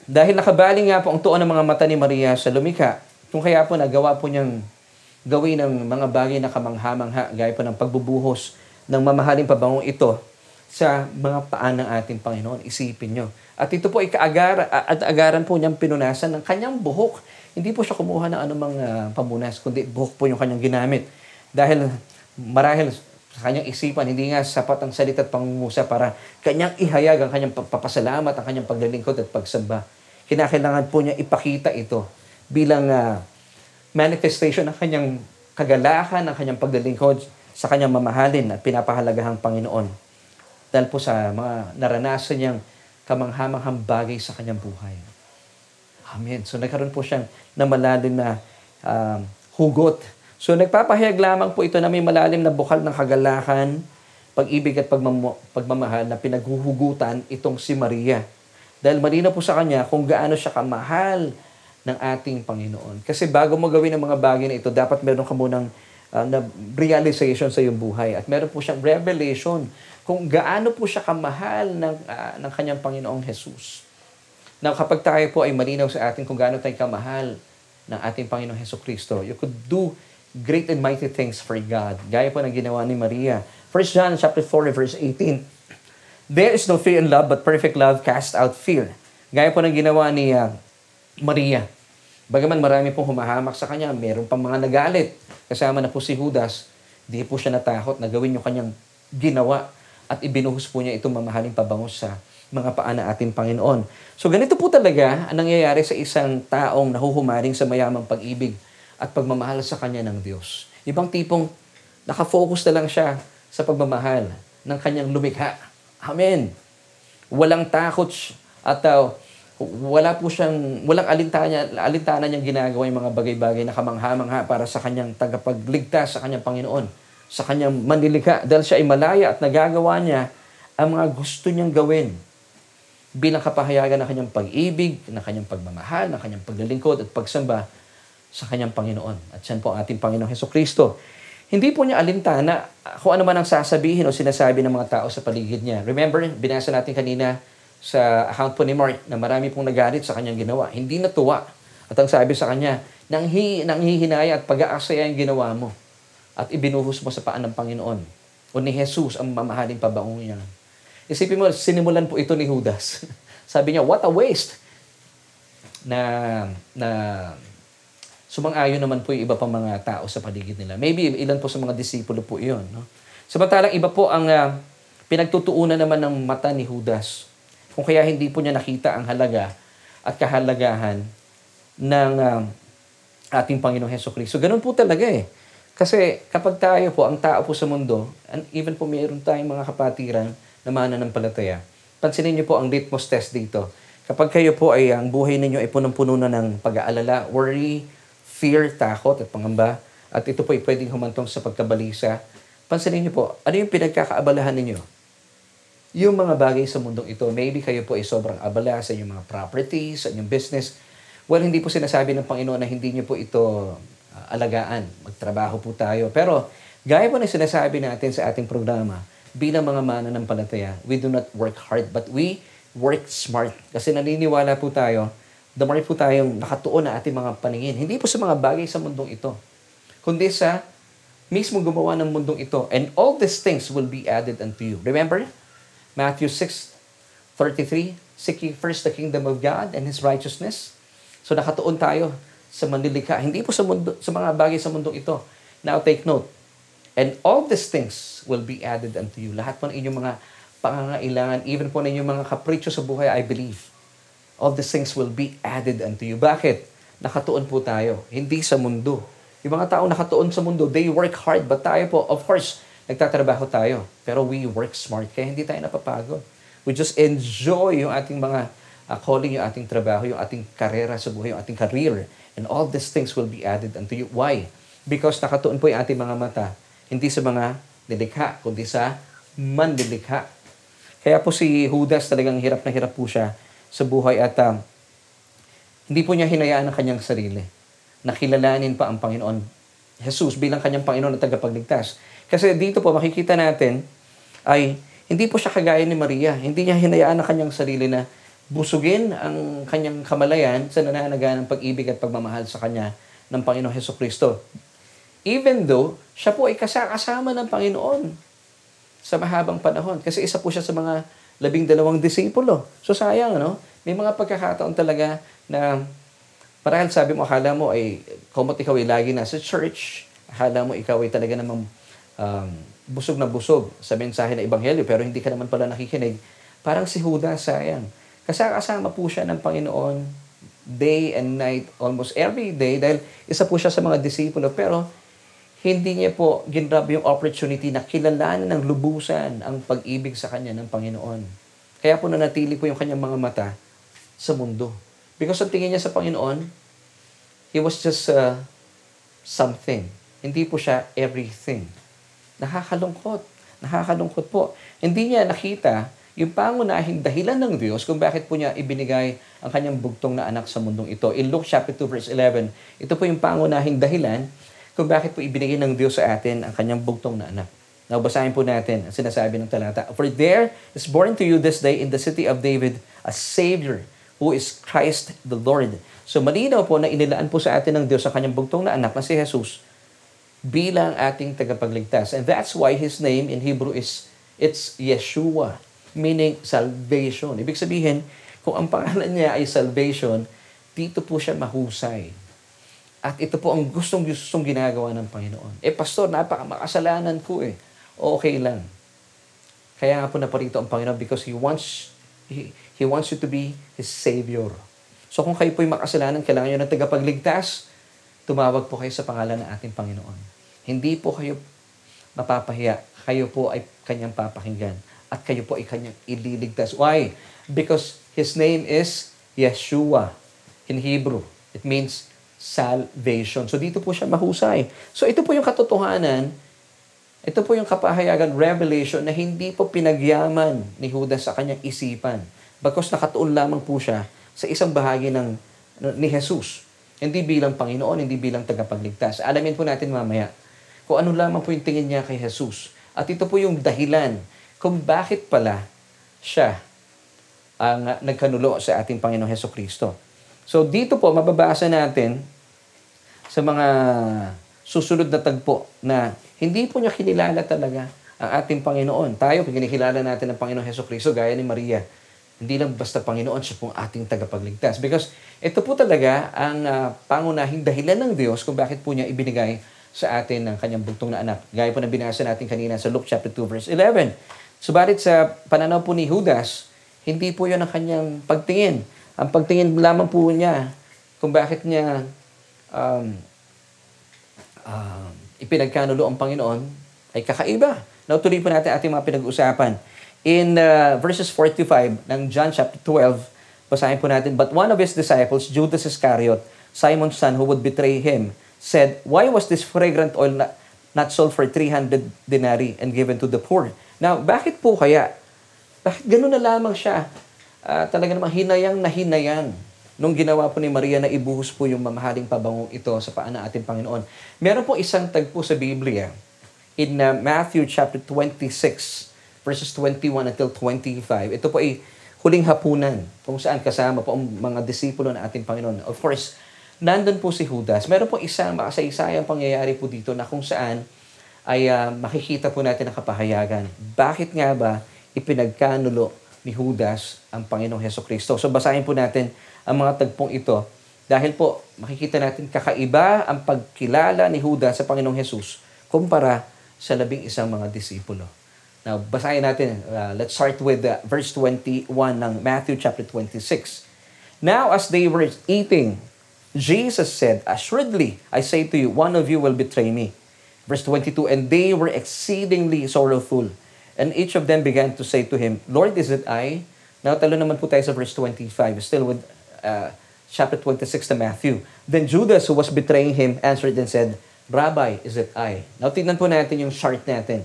Dahil nakabaling nga po ang tuon ng mga mata ni Maria sa lumika, kung kaya po nagawa po niyang gawin ng mga bagay na kamangha-mangha, gaya po ng pagbubuhos ng mamahaling pabangong ito sa mga paan ng ating Panginoon. Isipin nyo. At ito po ay kaagara, at agaran po niyang pinunasan ng kanyang buhok. Hindi po siya kumuha ng anumang uh, pamunas, kundi buhok po yung kanyang ginamit. Dahil marahil sa kanyang isipan, hindi nga sapat ang salita at pangumusa para kanyang ihayag ang kanyang papasalamat, ang kanyang paglilingkod at pagsamba. Kinakailangan po niya ipakita ito bilang uh, manifestation ng kanyang kagalakan, ng kanyang pagdalingkod sa kanyang mamahalin at pinapahalagahang Panginoon. Dahil po sa mga naranasan niyang kamanghamanghang bagay sa kanyang buhay. Amen. So nagkaroon po siyang na malalim na um, hugot. So nagpapahayag lamang po ito na may malalim na bukal ng kagalakan, pag-ibig at pagmam- pagmamahal na pinaghuhugutan itong si Maria. Dahil malinaw po sa kanya kung gaano siya kamahal ng ating Panginoon. Kasi bago mo gawin ang mga bagay na ito, dapat meron ka munang uh, na realization sa iyong buhay. At meron po siyang revelation kung gaano po siya kamahal ng, uh, ng kanyang Panginoong Jesus. Now, kapag tayo po ay malinaw sa atin kung gaano tayo kamahal ng ating Panginoong Heso Kristo, you could do great and mighty things for God. Gaya po ng ginawa ni Maria. 1 John chapter 4 verse 18. There is no fear in love, but perfect love cast out fear. Gaya po ng ginawa ni uh, Maria. Bagaman marami pong humahamak sa kanya, meron pang mga nagalit. Kasama na po si Judas, di po siya natakot na gawin yung kanyang ginawa at ibinuhos po niya itong mamahaling pabango sa mga paa na ating Panginoon. So ganito po talaga ang nangyayari sa isang taong nahuhumaring sa mayamang pag-ibig at pagmamahal sa kanya ng Diyos. Ibang tipong nakafocus na lang siya sa pagmamahal ng kanyang lumikha. Amen. Walang takot at uh, wala po siyang, walang alintana, alintana niyang ginagawa yung mga bagay-bagay na kamangha-mangha para sa kanyang tagapagligtas sa kanyang Panginoon, sa kanyang manlilika, dahil siya ay malaya at nagagawa niya ang mga gusto niyang gawin bilang kapahayagan ng kanyang pag-ibig, ng kanyang pagmamahal, ng kanyang paglilingkod at pagsamba sa kanyang Panginoon. At siyan po ang ating Panginoong Heso Kristo. Hindi po niya alintana kung ano man ang sasabihin o sinasabi ng mga tao sa paligid niya. Remember, binasa natin kanina sa account po ni Mark na marami pong nagalit sa kanyang ginawa. Hindi natuwa. At ang sabi sa kanya, nang, hi, nang hihinaya at pag-aasaya ang ginawa mo at ibinuhos mo sa paan ng Panginoon o ni Jesus ang mamahaling pabango niya. Isipin mo, sinimulan po ito ni Judas. sabi niya, what a waste! Na, na sumang-ayon naman po yung iba pang mga tao sa paligid nila. Maybe ilan po sa mga disipulo po iyon. No? Samantalang iba po ang uh, pinagtutuunan naman ng mata ni Judas kung kaya hindi po niya nakita ang halaga at kahalagahan ng uh, ating Panginoong Heso Kristo. Ganun po talaga eh. Kasi kapag tayo po, ang tao po sa mundo, and even po mayroon tayong mga kapatiran na mananampalataya, pansinin niyo po ang litmus test dito. Kapag kayo po ay ang buhay ninyo ay punong-puno na ng pag-aalala, worry, fear, takot at pangamba, at ito po ay pwedeng humantong sa pagkabalisa, pansinin niyo po, ano yung pinagkakaabalahan ninyo? yung mga bagay sa mundong ito. Maybe kayo po ay sobrang abala sa inyong mga properties, sa inyong business. Well, hindi po sinasabi ng Panginoon na hindi niyo po ito uh, alagaan. Magtrabaho po tayo. Pero, gaya po na sinasabi natin sa ating programa, bilang mga mananampalataya, we do not work hard, but we work smart. Kasi naniniwala po tayo, the more po tayong nakatuon na ating mga paningin. Hindi po sa mga bagay sa mundong ito, kundi sa mismo gumawa ng mundong ito. And all these things will be added unto you. Remember, Matthew 6, 33, Seek ye first the kingdom of God and His righteousness. So nakatuon tayo sa manlilikha. Hindi po sa, mundo, sa mga bagay sa mundong ito. Now take note. And all these things will be added unto you. Lahat po ng inyong mga pangangailangan, even po ng inyong mga kapritsyo sa buhay, I believe. All these things will be added unto you. Bakit? Nakatuon po tayo. Hindi sa mundo. Yung mga tao nakatuon sa mundo, they work hard. But tayo po, of course, nagtatrabaho tayo, pero we work smart, kaya hindi tayo napapagod. We just enjoy yung ating mga uh, calling, yung ating trabaho, yung ating karera sa buhay, yung ating career. And all these things will be added unto you. Why? Because nakatuon po yung ating mga mata, hindi sa mga nilikha, kundi sa manlilikha. Kaya po si Judas talagang hirap na hirap po siya sa buhay at uh, hindi po niya hinayaan ang kanyang sarili. Nakilalanin pa ang Panginoon Jesus bilang kanyang Panginoon at tagapagligtas. Kasi dito po makikita natin ay hindi po siya kagaya ni Maria. Hindi niya hinayaan ang kanyang sarili na busugin ang kanyang kamalayan sa nananaga ng pag-ibig at pagmamahal sa kanya ng Panginoong Heso Kristo. Even though siya po ay kasakasama ng Panginoon sa mahabang panahon. Kasi isa po siya sa mga labing dalawang disipulo. So sayang, ano? May mga pagkakataon talaga na parang sabi mo, akala mo ay, kumot ikaw ay lagi nasa church, akala mo ikaw ay talaga namang um, busog na busog sa mensahe ng Ebanghelyo pero hindi ka naman pala nakikinig, parang si Judas sayang. Kasama po siya ng Panginoon day and night, almost every day, dahil isa po siya sa mga disipulo. Pero hindi niya po ginrab yung opportunity na kilalanin ng lubusan ang pag-ibig sa kanya ng Panginoon. Kaya po nanatili po yung kanyang mga mata sa mundo. Because ang tingin niya sa Panginoon, he was just uh, something. Hindi po siya everything. Nakakalungkot. Nakakalungkot po. Hindi niya nakita yung pangunahing dahilan ng Diyos kung bakit po niya ibinigay ang kanyang bugtong na anak sa mundong ito. In Luke chapter 2 verse 11, ito po yung pangunahing dahilan kung bakit po ibinigay ng Diyos sa atin ang kanyang bugtong na anak. Now, basahin po natin ang sinasabi ng talata. For there is born to you this day in the city of David a Savior who is Christ the Lord. So malinaw po na inilaan po sa atin ng Diyos ang kanyang bugtong na anak na si Jesus bilang ating tagapagligtas. And that's why His name in Hebrew is, it's Yeshua meaning salvation. Ibig sabihin, kung ang pangalan niya ay salvation, dito po siya mahusay. At ito po ang gustong gustong ginagawa ng Panginoon. Eh, pastor, napaka makasalanan ko eh. Okay lang. Kaya nga po naparito ang Panginoon because He wants He, he wants you to be His Savior. So kung kayo po'y makasalanan, kailangan nyo ng tagapagligtas, tumawag po kayo sa pangalan ng ating Panginoon. Hindi po kayo mapapahiya. Kayo po ay kanyang papakinggan at kayo po ay kanyang ililigtas. Why? Because His name is Yeshua in Hebrew. It means salvation. So dito po siya mahusay. So ito po yung katotohanan, ito po yung kapahayagan, revelation na hindi po pinagyaman ni Judas sa kanyang isipan. Bagkos nakatuon lamang po siya sa isang bahagi ng ni Jesus. Hindi bilang Panginoon, hindi bilang tagapagligtas. Alamin po natin mamaya kung ano lamang po yung tingin niya kay Jesus. At ito po yung dahilan kung bakit pala siya ang nagkanulo sa ating Panginoong Heso Kristo. So dito po, mababasa natin sa mga susunod na tagpo na hindi po niya kinilala talaga ang ating Panginoon. Tayo, kinikilala natin ang Panginoong Heso Kristo gaya ni Maria. Hindi lang basta Panginoon, siya pong ating tagapagligtas. Because ito po talaga ang uh, pangunahing dahilan ng Diyos kung bakit po niya ibinigay sa atin ang kanyang bugtong na anak. Gaya po na binasa natin kanina sa Luke chapter 2 verse 11. Subalit sa pananaw po ni Judas, hindi po yun ang kanyang pagtingin. Ang pagtingin lamang po niya kung bakit niya um, uh, ipinagkanulo ang Panginoon ay kakaiba. Now, tuloy po natin ating mga pinag-uusapan. In uh, verses 45 ng John chapter 12, basahin po natin, But one of his disciples, Judas Iscariot, Simon's son who would betray him, said, Why was this fragrant oil not, not sold for 300 denarii and given to the poor? Now, bakit po kaya? Bakit gano'n na lamang siya? Uh, talaga namang hinayang na hinayang nung ginawa po ni Maria na ibuhos po yung mamahaling pabangong ito sa paan ng ating Panginoon. Meron po isang tagpo sa Biblia in uh, Matthew chapter 26 verses 21 until 25. Ito po ay huling hapunan kung saan kasama po ang mga disipulo ng ating Panginoon. Of course, nandun po si Judas. Meron po isang makasaysayang pangyayari po dito na kung saan ay uh, makikita po natin ang kapahayagan. Bakit nga ba ipinagkanulo ni Judas ang Panginoong Heso Kristo? So basahin po natin ang mga tagpong ito dahil po makikita natin kakaiba ang pagkilala ni Judas sa Panginoong Jesus kumpara sa labing isang mga disipulo. Now, basahin natin. Uh, let's start with uh, verse 21 ng Matthew chapter 26. Now, as they were eating, Jesus said, Assuredly, I say to you, one of you will betray me. Verse 22, And they were exceedingly sorrowful. And each of them began to say to him, Lord, is it I? Now, talo naman po tayo sa verse 25, still with uh, chapter 26 to Matthew. Then Judas, who was betraying him, answered and said, Rabbi, is it I? Now, tignan po natin yung chart natin.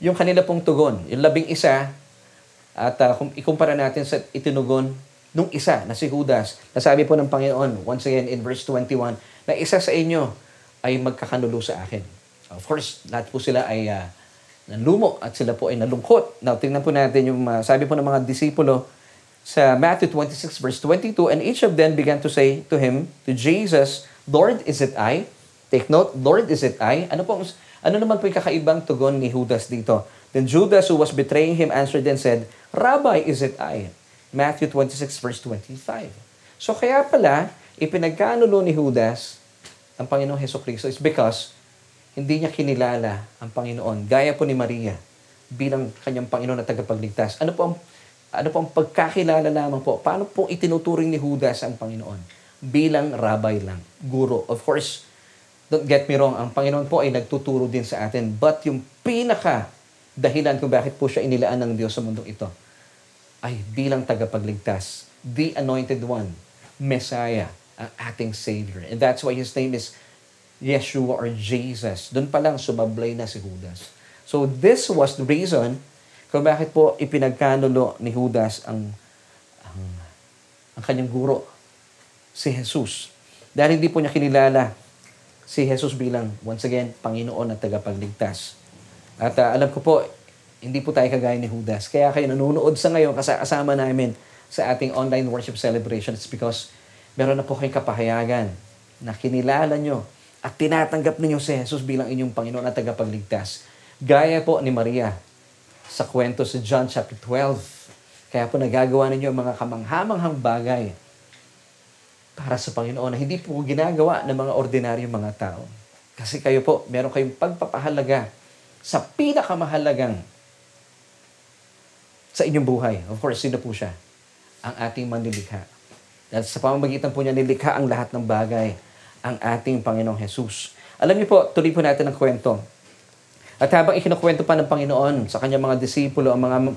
Yung kanila pong tugon, yung labing isa, at uh, kung ikumpara natin sa itinugon nung isa na si Judas, nasabi po ng Panginoon, once again in verse 21, na isa sa inyo ay magkakanulo sa akin. Of course, lahat po sila ay uh, nanlumo at sila po ay nalungkot. Now, tingnan po natin yung uh, sabi po ng mga disipulo sa Matthew 26 verse 22, And each of them began to say to him, to Jesus, Lord, is it I? Take note, Lord, is it I? Ano po, ano naman po yung kakaibang tugon ni Judas dito? Then Judas, who was betraying him, answered and said, Rabbi, is it I? Matthew 26 verse 25. So kaya pala, ipinagkanulo ni Judas ang Panginoong Heso Kristo is because hindi niya kinilala ang Panginoon, gaya po ni Maria, bilang kanyang Panginoon at tagapagligtas. Ano po ang, ano po ang pagkakilala lamang po? Paano po itinuturing ni Judas ang Panginoon? bilang rabbi lang, guro. Of course, don't get me wrong, ang Panginoon po ay nagtuturo din sa atin. But yung pinaka dahilan kung bakit po siya inilaan ng Diyos sa mundong ito ay bilang tagapagligtas, the anointed one, Messiah, ang ating Savior. And that's why His name is Yeshua or Jesus. Doon pa lang sumablay na si Judas. So this was the reason kung bakit po ipinagkanulo ni Judas ang, ang, ang kanyang guro, si Jesus. Dahil hindi po niya kinilala si Jesus bilang, once again, Panginoon at tagapagligtas. At uh, alam ko po, hindi po tayo kagaya ni Judas. Kaya kayo nanonood sa ngayon, kasama namin sa ating online worship celebration. It's because meron na po kayong kapahayagan na kinilala nyo at tinatanggap ninyo si Jesus bilang inyong Panginoon at tagapagligtas. Gaya po ni Maria sa kwento sa John chapter 12. Kaya po nagagawa ninyo mga kamanghamanghang bagay para sa Panginoon na hindi po ginagawa ng mga ordinaryong mga tao. Kasi kayo po, meron kayong pagpapahalaga sa pinakamahalagang sa inyong buhay. Of course, sino po siya? Ang ating manlilikha. Dahil sa pamamagitan po niya nilikha ang lahat ng bagay ang ating Panginoong Jesus. Alam niyo po, tuloy po natin ang kwento. At habang ikinukwento pa ng Panginoon sa kanyang mga disipulo, ang mga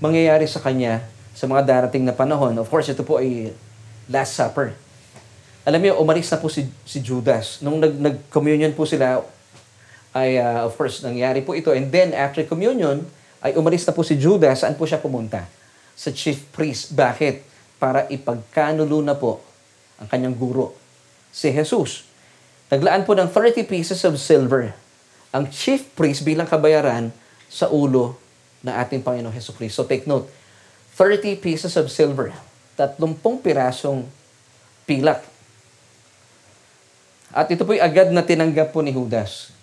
mangyayari sa kanya sa mga darating na panahon, of course, ito po ay Last Supper. Alam niyo, umalis na po si, si Judas. Nung nag, nag-communion po sila, ay uh, of course, nangyari po ito. And then, after communion, ay umalis na po si Judas. Saan po siya pumunta? Sa chief priest. Bakit? Para ipagkanulo na po ang kanyang guro si Jesus. Naglaan po ng 30 pieces of silver ang chief priest bilang kabayaran sa ulo ng ating Panginoong Heso Kristo. So take note, 30 pieces of silver, 30 pirasong pilak. At ito po'y agad na tinanggap po ni Judas.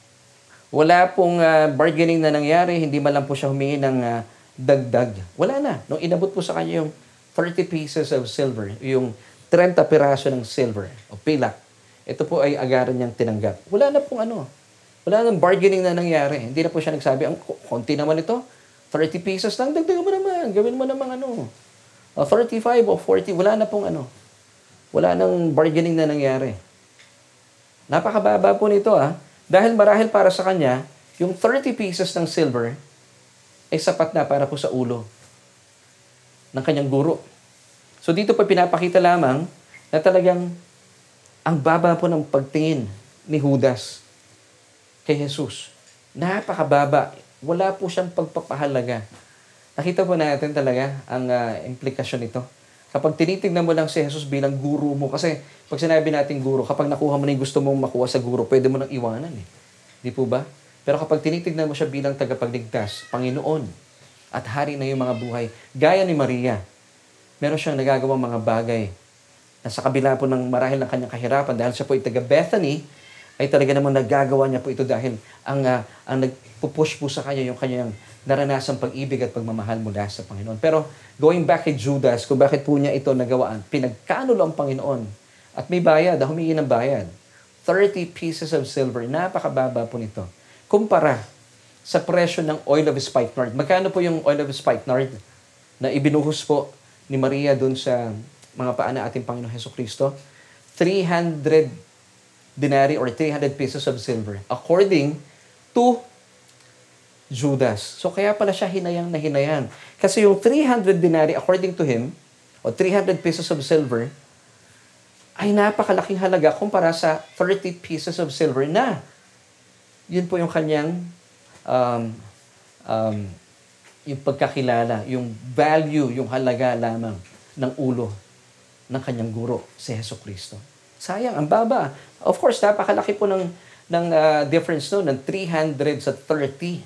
Wala pong uh, bargaining na nangyari, hindi man lang po siya humingi ng uh, dagdag. Wala na. Nung inabot po sa kanya yung 30 pieces of silver, yung 30 piraso ng silver o pilak. Ito po ay agaran niyang tinanggap. Wala na pong ano. Wala nang bargaining na nangyari. Hindi na po siya nagsabi, ang konti naman ito. 30 pesos lang, dagdagan mo naman. Gawin mo naman ano. O 35 o 40, wala na pong ano. Wala nang bargaining na nangyari. Napakababa po nito ah. Dahil marahil para sa kanya, yung 30 pieces ng silver ay sapat na para po sa ulo ng kanyang guro. So dito pa pinapakita lamang na talagang ang baba po ng pagtingin ni Judas kay Jesus. Napakababa. Wala po siyang pagpapahalaga. Nakita po natin talaga ang uh, implikasyon nito. Kapag tinitingnan mo lang si Jesus bilang guru mo, kasi pag sinabi natin guru, kapag nakuha mo na yung gusto mong makuha sa guru, pwede mo nang iwanan eh. Di po ba? Pero kapag tinitingnan mo siya bilang tagapagligtas, Panginoon, at hari na yung mga buhay, gaya ni Maria, meron siyang nagagawang mga bagay na sa kabila po ng marahil ng kanyang kahirapan dahil siya po ay taga Bethany, ay talaga namang nagagawa niya po ito dahil ang, uh, ang nagpupush po sa kanya yung kanyang naranasang pag-ibig at pagmamahal mula sa Panginoon. Pero going back kay Judas, kung bakit po niya ito nagawaan, pinagkanulo ang Panginoon at may bayad, humingi ng bayad. 30 pieces of silver, napakababa po nito. Kumpara sa presyo ng oil of spikenard. Magkano po yung oil of spikenard na ibinuhos po ni Maria doon sa mga paa na ating Panginoon Heso Kristo, 300 denari or 300 pesos of silver according to Judas. So kaya pala siya hinayang na hinayang. Kasi yung 300 denari according to him, o 300 pesos of silver, ay napakalaking halaga kumpara sa 30 pieces of silver na. Yun po yung kanyang um, um, yung pagkakilala, yung value, yung halaga lamang ng ulo ng kanyang guro, si Heso Kristo. Sayang, ang baba. Of course, napakalaki po ng, ng uh, difference no, ng 300 sa 30.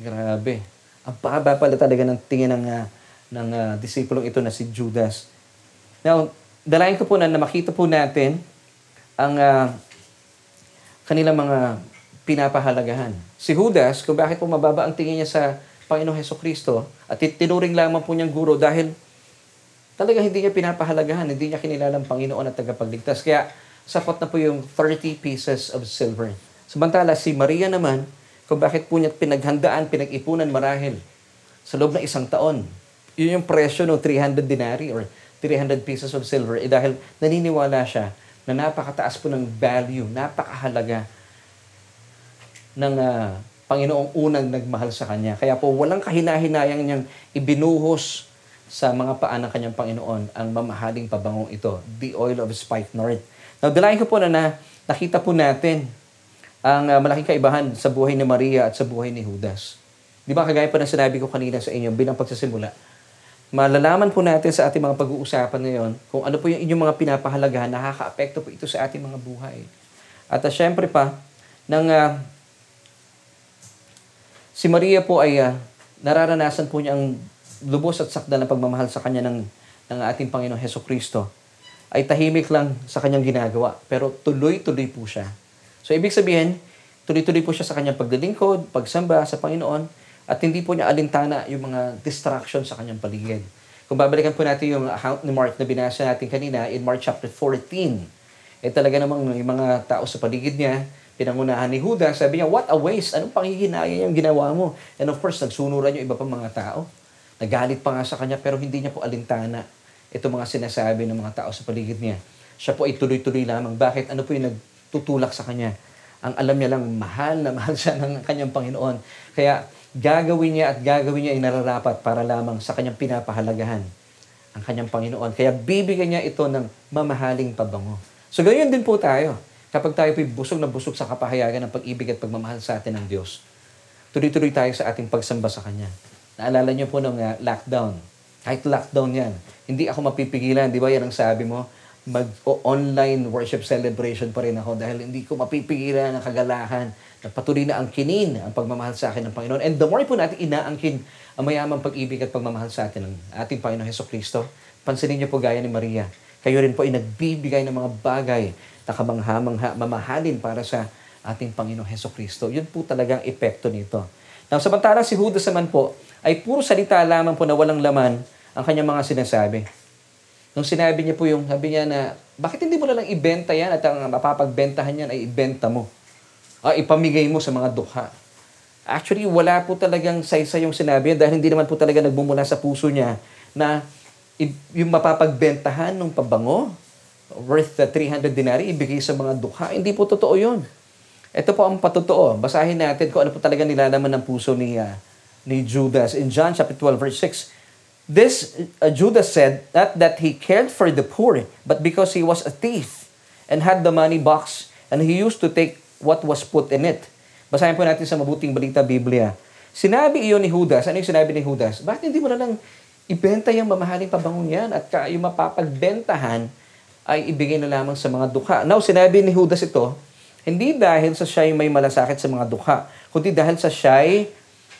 Grabe. Ang baba pala talaga ng tingin ng, uh, ng uh, disipulong ito na si Judas. Now, dalayan ko po na, na makita po natin ang uh, kanilang mga pinapahalagahan. Si Judas, kung bakit po mababa ang tingin niya sa Panginoong Heso Kristo at tinuring lamang po niyang guro dahil talaga hindi niya pinapahalagahan, hindi niya kinilala ang Panginoon at tagapagligtas. Kaya sapat na po yung 30 pieces of silver. Samantala si Maria naman, kung bakit po niya pinaghandaan, pinag-ipunan marahil sa loob ng isang taon. Yun yung presyo ng 300 denari or 300 pieces of silver, eh dahil naniniwala siya na napakataas po ng value, napakahalaga ng uh, Panginoong unang nagmahal sa kanya. Kaya po walang kahinahinayang niyang ibinuhos sa mga paa ng kanyang Panginoon ang mamahaling pabangong ito, the oil of spikenard. Now, dalayan ko po na, na nakita po natin ang uh, malaking kaibahan sa buhay ni Maria at sa buhay ni Judas. Di ba kagaya pa ng sinabi ko kanina sa inyo bilang pagsasimula, malalaman po natin sa ating mga pag-uusapan ngayon kung ano po yung inyong mga pinapahalagahan, nakaka-apekto po ito sa ating mga buhay. At uh, syempre pa, nang uh, Si Maria po ay uh, nararanasan po niya ang lubos at sakda na pagmamahal sa kanya ng, ng ating Panginoong Heso Kristo. Ay tahimik lang sa kanyang ginagawa, pero tuloy-tuloy po siya. So ibig sabihin, tuloy-tuloy po siya sa kanyang paglilingkod, pagsamba sa Panginoon, at hindi po niya alintana yung mga distraction sa kanyang paligid. Kung babalikan po natin yung account ni Mark na binasa natin kanina in Mark chapter 14, eh talaga namang yung mga tao sa paligid niya, pinangunahan ni Judas, sabi niya, what a waste, anong panghihinaya yung ginawa mo? And of course, nagsunuran yung iba pang mga tao. Nagalit pa nga sa kanya, pero hindi niya po alintana ito mga sinasabi ng mga tao sa paligid niya. Siya po ay tuloy-tuloy lamang. Bakit? Ano po yung nagtutulak sa kanya? Ang alam niya lang, mahal na mahal siya ng kanyang Panginoon. Kaya gagawin niya at gagawin niya ay nararapat para lamang sa kanyang pinapahalagahan ang kanyang Panginoon. Kaya bibigyan niya ito ng mamahaling pabango. So, ganyan din po tayo. Kapag tayo po'y busog na busog sa kapahayagan ng pag-ibig at pagmamahal sa atin ng Diyos, tuloy-tuloy tayo sa ating pagsamba sa Kanya. Naalala niyo po nung uh, lockdown. Kahit lockdown yan, hindi ako mapipigilan. Di ba yan ang sabi mo? Mag-online worship celebration pa rin ako dahil hindi ko mapipigilan ang kagalahan na patuloy na ang kinin ang pagmamahal sa akin ng Panginoon. And the more po natin inaangkin ang mayamang pag-ibig at pagmamahal sa atin ng ating Panginoon Heso Kristo, pansinin niyo po gaya ni Maria, kayo rin po ay nagbibigay ng mga bagay na kamangha-mangha, mamahalin para sa ating Panginoong Heso Kristo. Yun po talagang epekto nito. Now, samantalang si Judas naman po, ay puro salita lamang po na walang laman ang kanyang mga sinasabi. Nung sinabi niya po yung, sabi niya na, bakit hindi mo na lang ibenta yan at ang mapapagbentahan yan ay ibenta mo? Ah, ipamigay mo sa mga dukha. Actually, wala po talagang saysa yung sinabi dahil hindi naman po talaga nagmumula sa puso niya na yung mapapagbentahan ng pabango worth uh, 300 dinari ibigay sa mga dukha. Hindi po totoo yun. Ito po ang patotoo. Basahin natin kung ano po talaga nilalaman ng puso ni, uh, ni Judas. In John chapter 12 verse 6, This uh, Judas said not that he cared for the poor, but because he was a thief and had the money box and he used to take what was put in it. Basahin po natin sa mabuting balita Biblia. Sinabi iyon ni Judas. Ano yung sinabi ni Judas? Bakit hindi mo na lang ibenta yung mamahaling pabangong yan at yung mapapagbentahan ay ibigay na lamang sa mga dukha. Now, sinabi ni Judas ito, hindi dahil sa siya'y may malasakit sa mga dukha, kundi dahil sa siya'y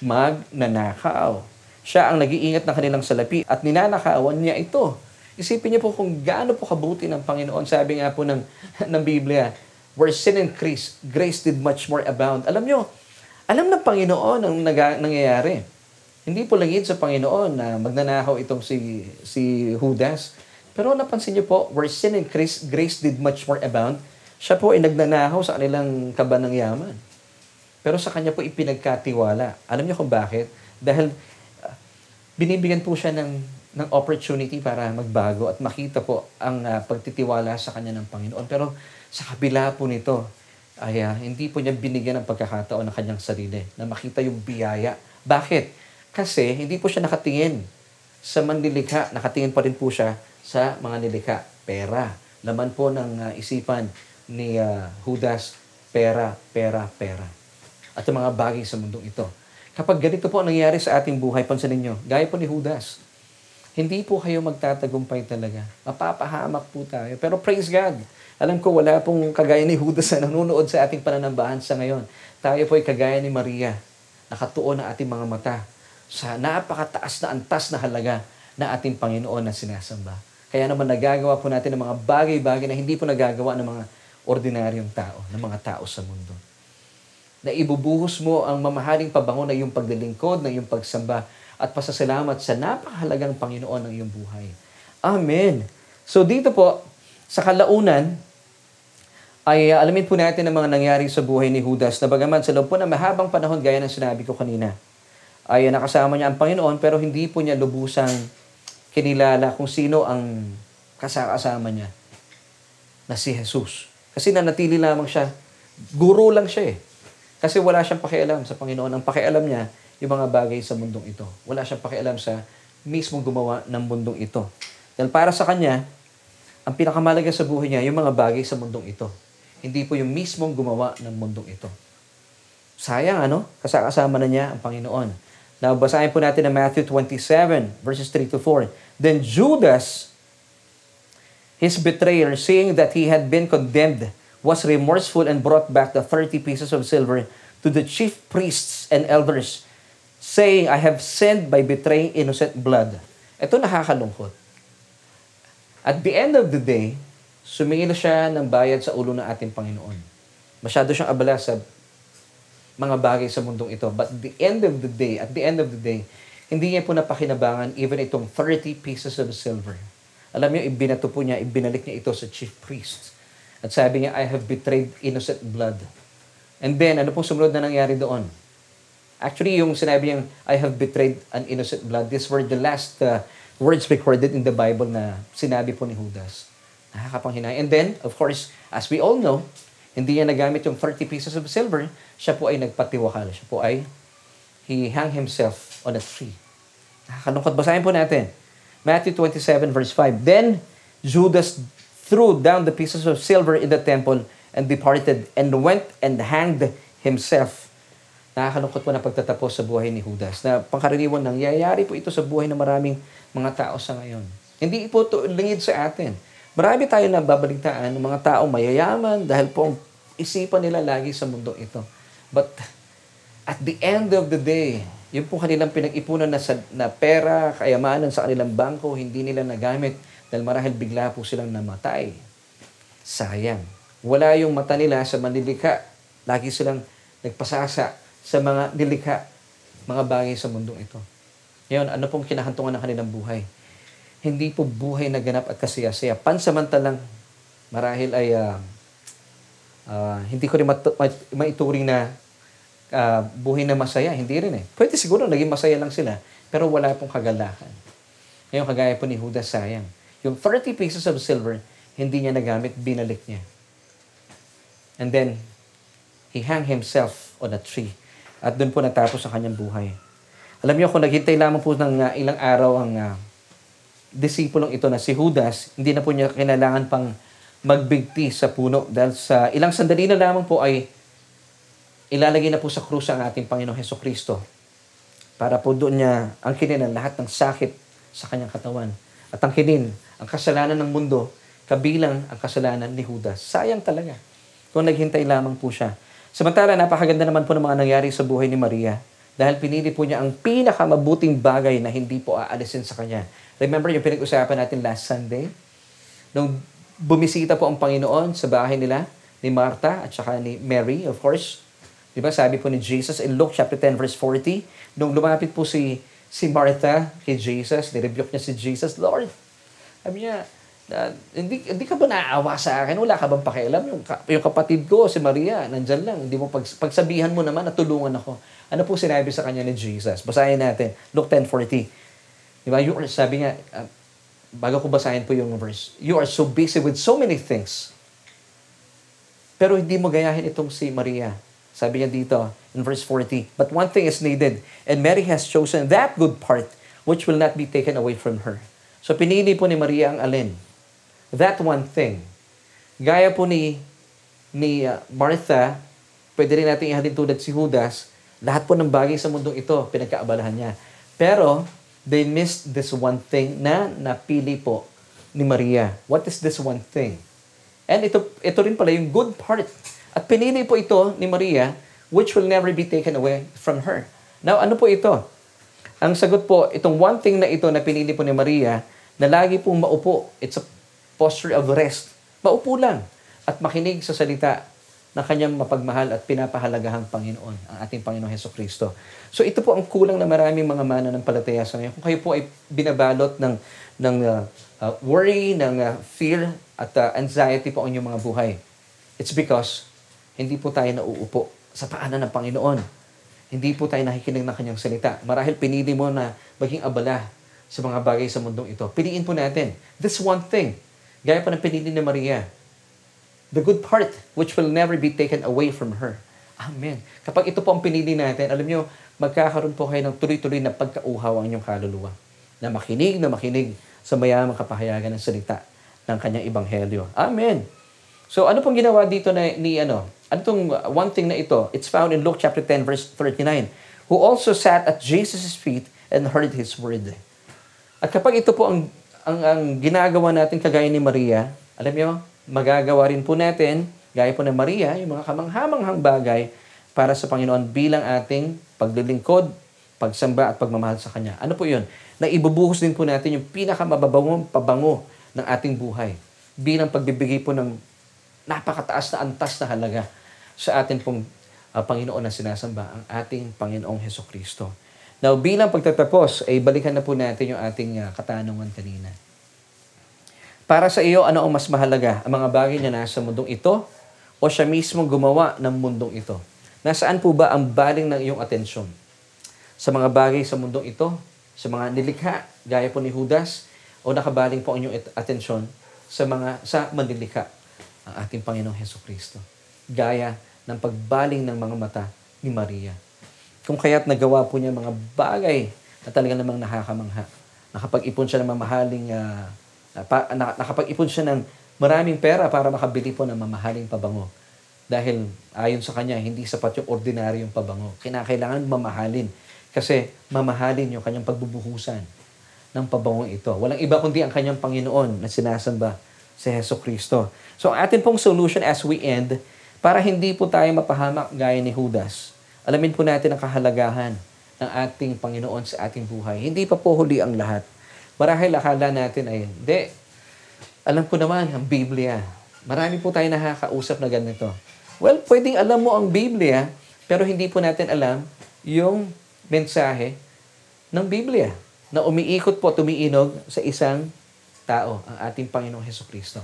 magnanakaw. Siya ang nag-iingat ng kanilang salapi at ninanakawan niya ito. Isipin niyo po kung gaano po kabuti ng Panginoon. Sabi nga po ng, ng Biblia, where sin increased, grace did much more abound. Alam niyo, alam ng Panginoon ang nag- nangyayari. Hindi po langit sa Panginoon na magnanakaw itong si, si Judas. Pero napansin niyo po, where sin and grace, grace did much more abound, siya po ay nagnanahaw sa kanilang kaban ng yaman. Pero sa kanya po ipinagkatiwala. Alam niyo kung bakit? Dahil uh, binibigyan po siya ng, ng opportunity para magbago at makita po ang uh, pagtitiwala sa kanya ng Panginoon. Pero sa kabila po nito, ay uh, hindi po niya binigyan ng pagkakataon ng kanyang sarili na makita yung biyaya. Bakit? Kasi hindi po siya nakatingin sa manlilikha, nakatingin pa rin po siya sa mga nilikha. Pera. Laman po ng uh, isipan ni uh, Judas, pera, pera, pera. At yung mga bagay sa mundong ito. Kapag ganito po ang nangyayari sa ating buhay, pansin ninyo, gaya po ni Judas, hindi po kayo magtatagumpay talaga. Mapapahamak po tayo. Pero praise God. Alam ko wala pong kagaya ni Judas na nanonood sa ating pananambahan sa ngayon. Tayo po ay kagaya ni Maria. Nakatuon ang ating mga mata sa napakataas na antas na halaga na ating Panginoon na sinasamba. Kaya naman nagagawa po natin ng mga bagay-bagay na hindi po nagagawa ng mga ordinaryong tao, ng mga tao sa mundo. Na ibubuhos mo ang mamahaling pabango na iyong paglilingkod, na iyong pagsamba, at pasasalamat sa napakahalagang Panginoon ng iyong buhay. Amen. So dito po, sa kalaunan, ay uh, alamin po natin ang mga nangyari sa buhay ni Judas na bagaman sa loob po ng mahabang panahon, gaya ng sinabi ko kanina, ay nakasama niya ang Panginoon pero hindi po niya lubusang kinilala kung sino ang kasakasama niya na si Jesus. Kasi nanatili lamang siya, guro lang siya eh. Kasi wala siyang pakialam sa Panginoon. Ang pakialam niya, yung mga bagay sa mundong ito. Wala siyang pakialam sa mismong gumawa ng mundong ito. Dahil para sa kanya, ang pinakamalaga sa buhay niya, yung mga bagay sa mundong ito. Hindi po yung mismong gumawa ng mundong ito. Sayang, ano? Kasakasama na niya ang Panginoon. Now, basahin po natin ang Matthew 27, verses 3 to 4. Then Judas, his betrayer, seeing that he had been condemned, was remorseful and brought back the 30 pieces of silver to the chief priests and elders, saying, I have sinned by betraying innocent blood. Ito nakakalungkot. At the end of the day, sumingil siya ng bayad sa ulo ng ating Panginoon. Masyado siyang abala sa mga bagay sa mundong ito. But the end of the day, at the end of the day, hindi niya po napakinabangan even itong 30 pieces of silver. Alam niyo, ibinato po niya, ibinalik niya ito sa chief priest. At sabi niya, I have betrayed innocent blood. And then, ano pong sumunod na nangyari doon? Actually, yung sinabi niya, I have betrayed an innocent blood, these were the last uh, words recorded in the Bible na sinabi po ni Judas. Nakakapanghinay. And then, of course, as we all know, hindi niya nagamit yung 30 pieces of silver, siya po ay nagpatiwakal. Siya po ay, he hung himself on a tree. Nakakalungkot. Basahin po natin. Matthew 27 verse 5. Then Judas threw down the pieces of silver in the temple and departed and went and hanged himself. Nakakalungkot po na pagtatapos sa buhay ni Judas na pangkaraniwan nangyayari po ito sa buhay ng maraming mga tao sa ngayon. Hindi po ito lingid sa atin. Marami tayo na babalitaan ng mga tao mayayaman dahil po ang isipan nila lagi sa mundo ito. But at the end of the day, yung po kanilang pinag-ipunan na, sa, na pera, kayamanan sa kanilang bangko, hindi nila nagamit dahil marahil bigla po silang namatay. Sayang. Wala yung mata nila sa manlilika. Lagi silang nagpasasa sa mga nilika, mga bagay sa mundong ito. Ngayon, ano pong kinahantungan ng kanilang buhay? Hindi po buhay na ganap at kasaya-saya. Pansamantalang marahil ay uh, uh, hindi ko rin mat- maituring na uh, buhay na masaya. Hindi rin eh. Pwede siguro naging masaya lang sila, pero wala pong kagalakan. Ngayon, kagaya po ni Judas, sayang. Yung 30 pieces of silver, hindi niya nagamit, binalik niya. And then, he hung himself on a tree. At doon po natapos ang kanyang buhay. Alam niyo, kung naghintay lamang po ng uh, ilang araw ang uh, disipulong ito na si Judas, hindi na po niya kinailangan pang magbigti sa puno dahil sa ilang sandali na lamang po ay ilalagay na po sa krus ang ating Panginoong Heso Kristo para po doon niya ang kinin ang lahat ng sakit sa kanyang katawan. At ang kinin, ang kasalanan ng mundo, kabilang ang kasalanan ni Judas. Sayang talaga kung naghintay lamang po siya. Samantala, napakaganda naman po ng mga nangyari sa buhay ni Maria dahil pinili po niya ang pinakamabuting bagay na hindi po aalisin sa kanya. Remember yung pinag-usapan natin last Sunday? Nung bumisita po ang Panginoon sa bahay nila ni Martha at saka ni Mary, of course. Di ba sabi po ni Jesus in Luke chapter 10 verse 40, nung lumapit po si si Martha kay Jesus, nirebuke niya si Jesus, Lord, sabi niya, uh, hindi, hindi ka ba naaawa sa akin? Wala ka bang pakialam? Yung, yung kapatid ko, si Maria, nandyan lang. Hindi mo pag, pagsabihan mo naman, natulungan ako. Ano po sinabi sa kanya ni Jesus? Basahin natin. Luke 10.40. Di ba? You, sabi niya, uh, bago ko basahin po yung verse, you are so busy with so many things. Pero hindi mo gayahin itong si Maria. Sabi niya dito in verse 40, But one thing is needed, and Mary has chosen that good part which will not be taken away from her. So pinili po ni Maria ang alin? That one thing. Gaya po ni, ni uh, Martha, pwede rin natin ihalin tulad si Judas, lahat po ng bagay sa mundong ito, pinagkaabalahan niya. Pero, they missed this one thing na napili po ni Maria. What is this one thing? And ito, ito rin pala yung good part at pinili po ito ni Maria, which will never be taken away from her. Now, ano po ito? Ang sagot po, itong one thing na ito na pinili po ni Maria, na lagi pong maupo, it's a posture of rest. Maupo lang at makinig sa salita ng kanyang mapagmahal at pinapahalagahang Panginoon, ang ating Panginoong Heso Kristo. So ito po ang kulang na maraming mga mana ng palataya sa ngayon. Kung kayo po ay binabalot ng, ng uh, uh, worry, ng uh, fear at uh, anxiety po ang inyong mga buhay, it's because hindi po tayo nauupo sa paanan ng Panginoon. Hindi po tayo nakikinig ng kanyang salita. Marahil pinili mo na maging abala sa mga bagay sa mundong ito. Piliin po natin. This one thing. Gaya pa ng pinili ni Maria. The good part, which will never be taken away from her. Amen. Kapag ito po ang pinili natin, alam nyo, magkakaroon po kayo ng tuloy-tuloy na pagkauhaw ang inyong kaluluwa. Na makinig, na makinig sa mayamang kapahayagan ng salita ng kanyang ibanghelyo. Amen. So ano pong ginawa dito na, ni ano? Ano tong one thing na ito? It's found in Luke chapter 10 verse 39. Who also sat at Jesus' feet and heard His word. At kapag ito po ang, ang, ang ginagawa natin kagaya ni Maria, alam niyo, magagawa rin po natin, gaya po ng Maria, yung mga kamanghamanghang bagay para sa Panginoon bilang ating paglilingkod, pagsamba at pagmamahal sa Kanya. Ano po yun? Na ibubuhos din po natin yung pinakamababangong pabango ng ating buhay bilang pagbibigay po ng napakataas na antas na halaga sa atin pong uh, Panginoon na sinasamba, ang ating Panginoong Heso Kristo. Now, bilang pagtatapos, ay balikan na po natin yung ating uh, katanungan kanina. Para sa iyo, ano ang mas mahalaga? Ang mga bagay na nasa mundong ito o siya mismo gumawa ng mundong ito? Nasaan po ba ang baling ng iyong atensyon? Sa mga bagay sa mundong ito? Sa mga nilikha, gaya po ni Judas? O nakabaling po ang iyong atensyon sa mga sa manlilikha, ang ating Panginoong Heso Kristo? Gaya ng pagbaling ng mga mata ni Maria. Kung kaya't nagawa po niya mga bagay na talaga namang nakakamangha. Nakapag-ipon siya ng mamahaling, uh, pa, nakapag-ipon siya ng maraming pera para makabili po ng mamahaling pabango. Dahil ayon sa kanya, hindi sapat yung ordinaryong pabango. Kinakailangan mamahalin. Kasi mamahalin yung kanyang pagbubuhusan ng pabangong ito. Walang iba kundi ang kanyang Panginoon na sinasamba si Heso Kristo. So, atin pong solution as we end, para hindi po tayo mapahamak gaya ni Judas, Alamin po natin ang kahalagahan ng ating Panginoon sa ating buhay. Hindi pa po huli ang lahat. Marahil akala natin ay, hindi. Alam ko naman, ang Biblia. Marami po tayo nakakausap na ganito. Well, pwedeng alam mo ang Biblia, pero hindi po natin alam yung mensahe ng Biblia na umiikot po, tumiinog sa isang tao, ang ating Panginoong Heso Kristo.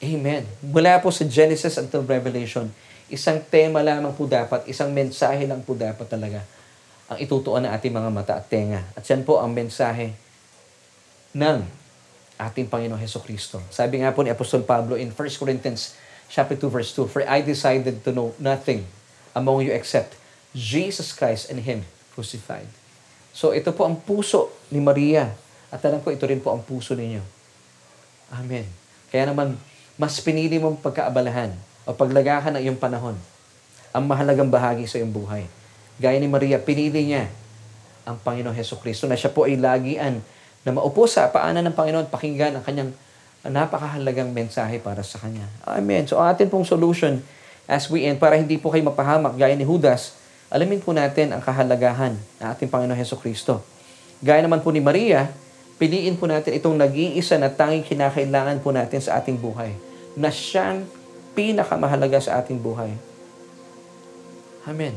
Amen. Mula po sa Genesis until Revelation, Isang tema lamang po dapat, isang mensahe lang po dapat talaga ang itutuon ng ating mga mata at tenga. At yan po ang mensahe ng ating Panginoong Heso Kristo. Sabi nga po ni Apostol Pablo in 1 Corinthians chapter 2 verse 2, For I decided to know nothing among you except Jesus Christ and Him crucified. So ito po ang puso ni Maria. At alam ko ito rin po ang puso ninyo. Amen. Kaya naman, mas pinili mong pagkaabalahan o paglagahan ng iyong panahon ang mahalagang bahagi sa iyong buhay. Gaya ni Maria, pinili niya ang Panginoong Heso Kristo na siya po ay lagian na maupo sa paanan ng Panginoon pakinggan ang kanyang napakahalagang mensahe para sa kanya. Amen. So atin pong solution as we end para hindi po kayo mapahamak gaya ni Judas, alamin po natin ang kahalagahan ng ating Panginoong Heso Kristo. Gaya naman po ni Maria, piliin po natin itong nag-iisa na tanging kinakailangan po natin sa ating buhay na siyang pinakamahalaga sa ating buhay. Amen.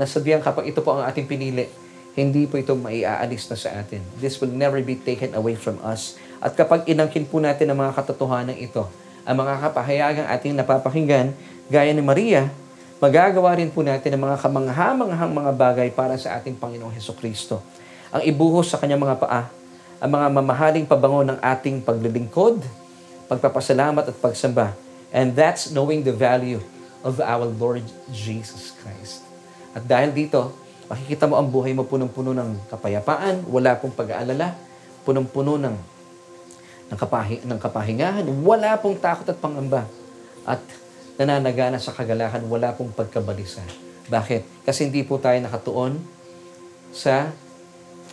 Nasabihan kapag ito po ang ating pinili, hindi po ito maiaalis na sa atin. This will never be taken away from us. At kapag inangkin po natin ang mga katotohanan ito, ang mga kapahayagang ating napapakinggan, gaya ni Maria, magagawa rin po natin ang mga kamanghamanghang mga bagay para sa ating Panginoong Heso Kristo. Ang ibuhos sa kanyang mga paa, ang mga mamahaling pabango ng ating paglilingkod, pagpapasalamat at pagsamba And that's knowing the value of our Lord Jesus Christ. At dahil dito, makikita mo ang buhay mo punong-puno ng kapayapaan, wala pong pag-aalala, punong-puno ng, ng, kapahi, ng kapahingahan, wala pong takot at pangamba. At nananagana sa kagalakan, wala pong pagkabalisa. Bakit? Kasi hindi po tayo nakatuon sa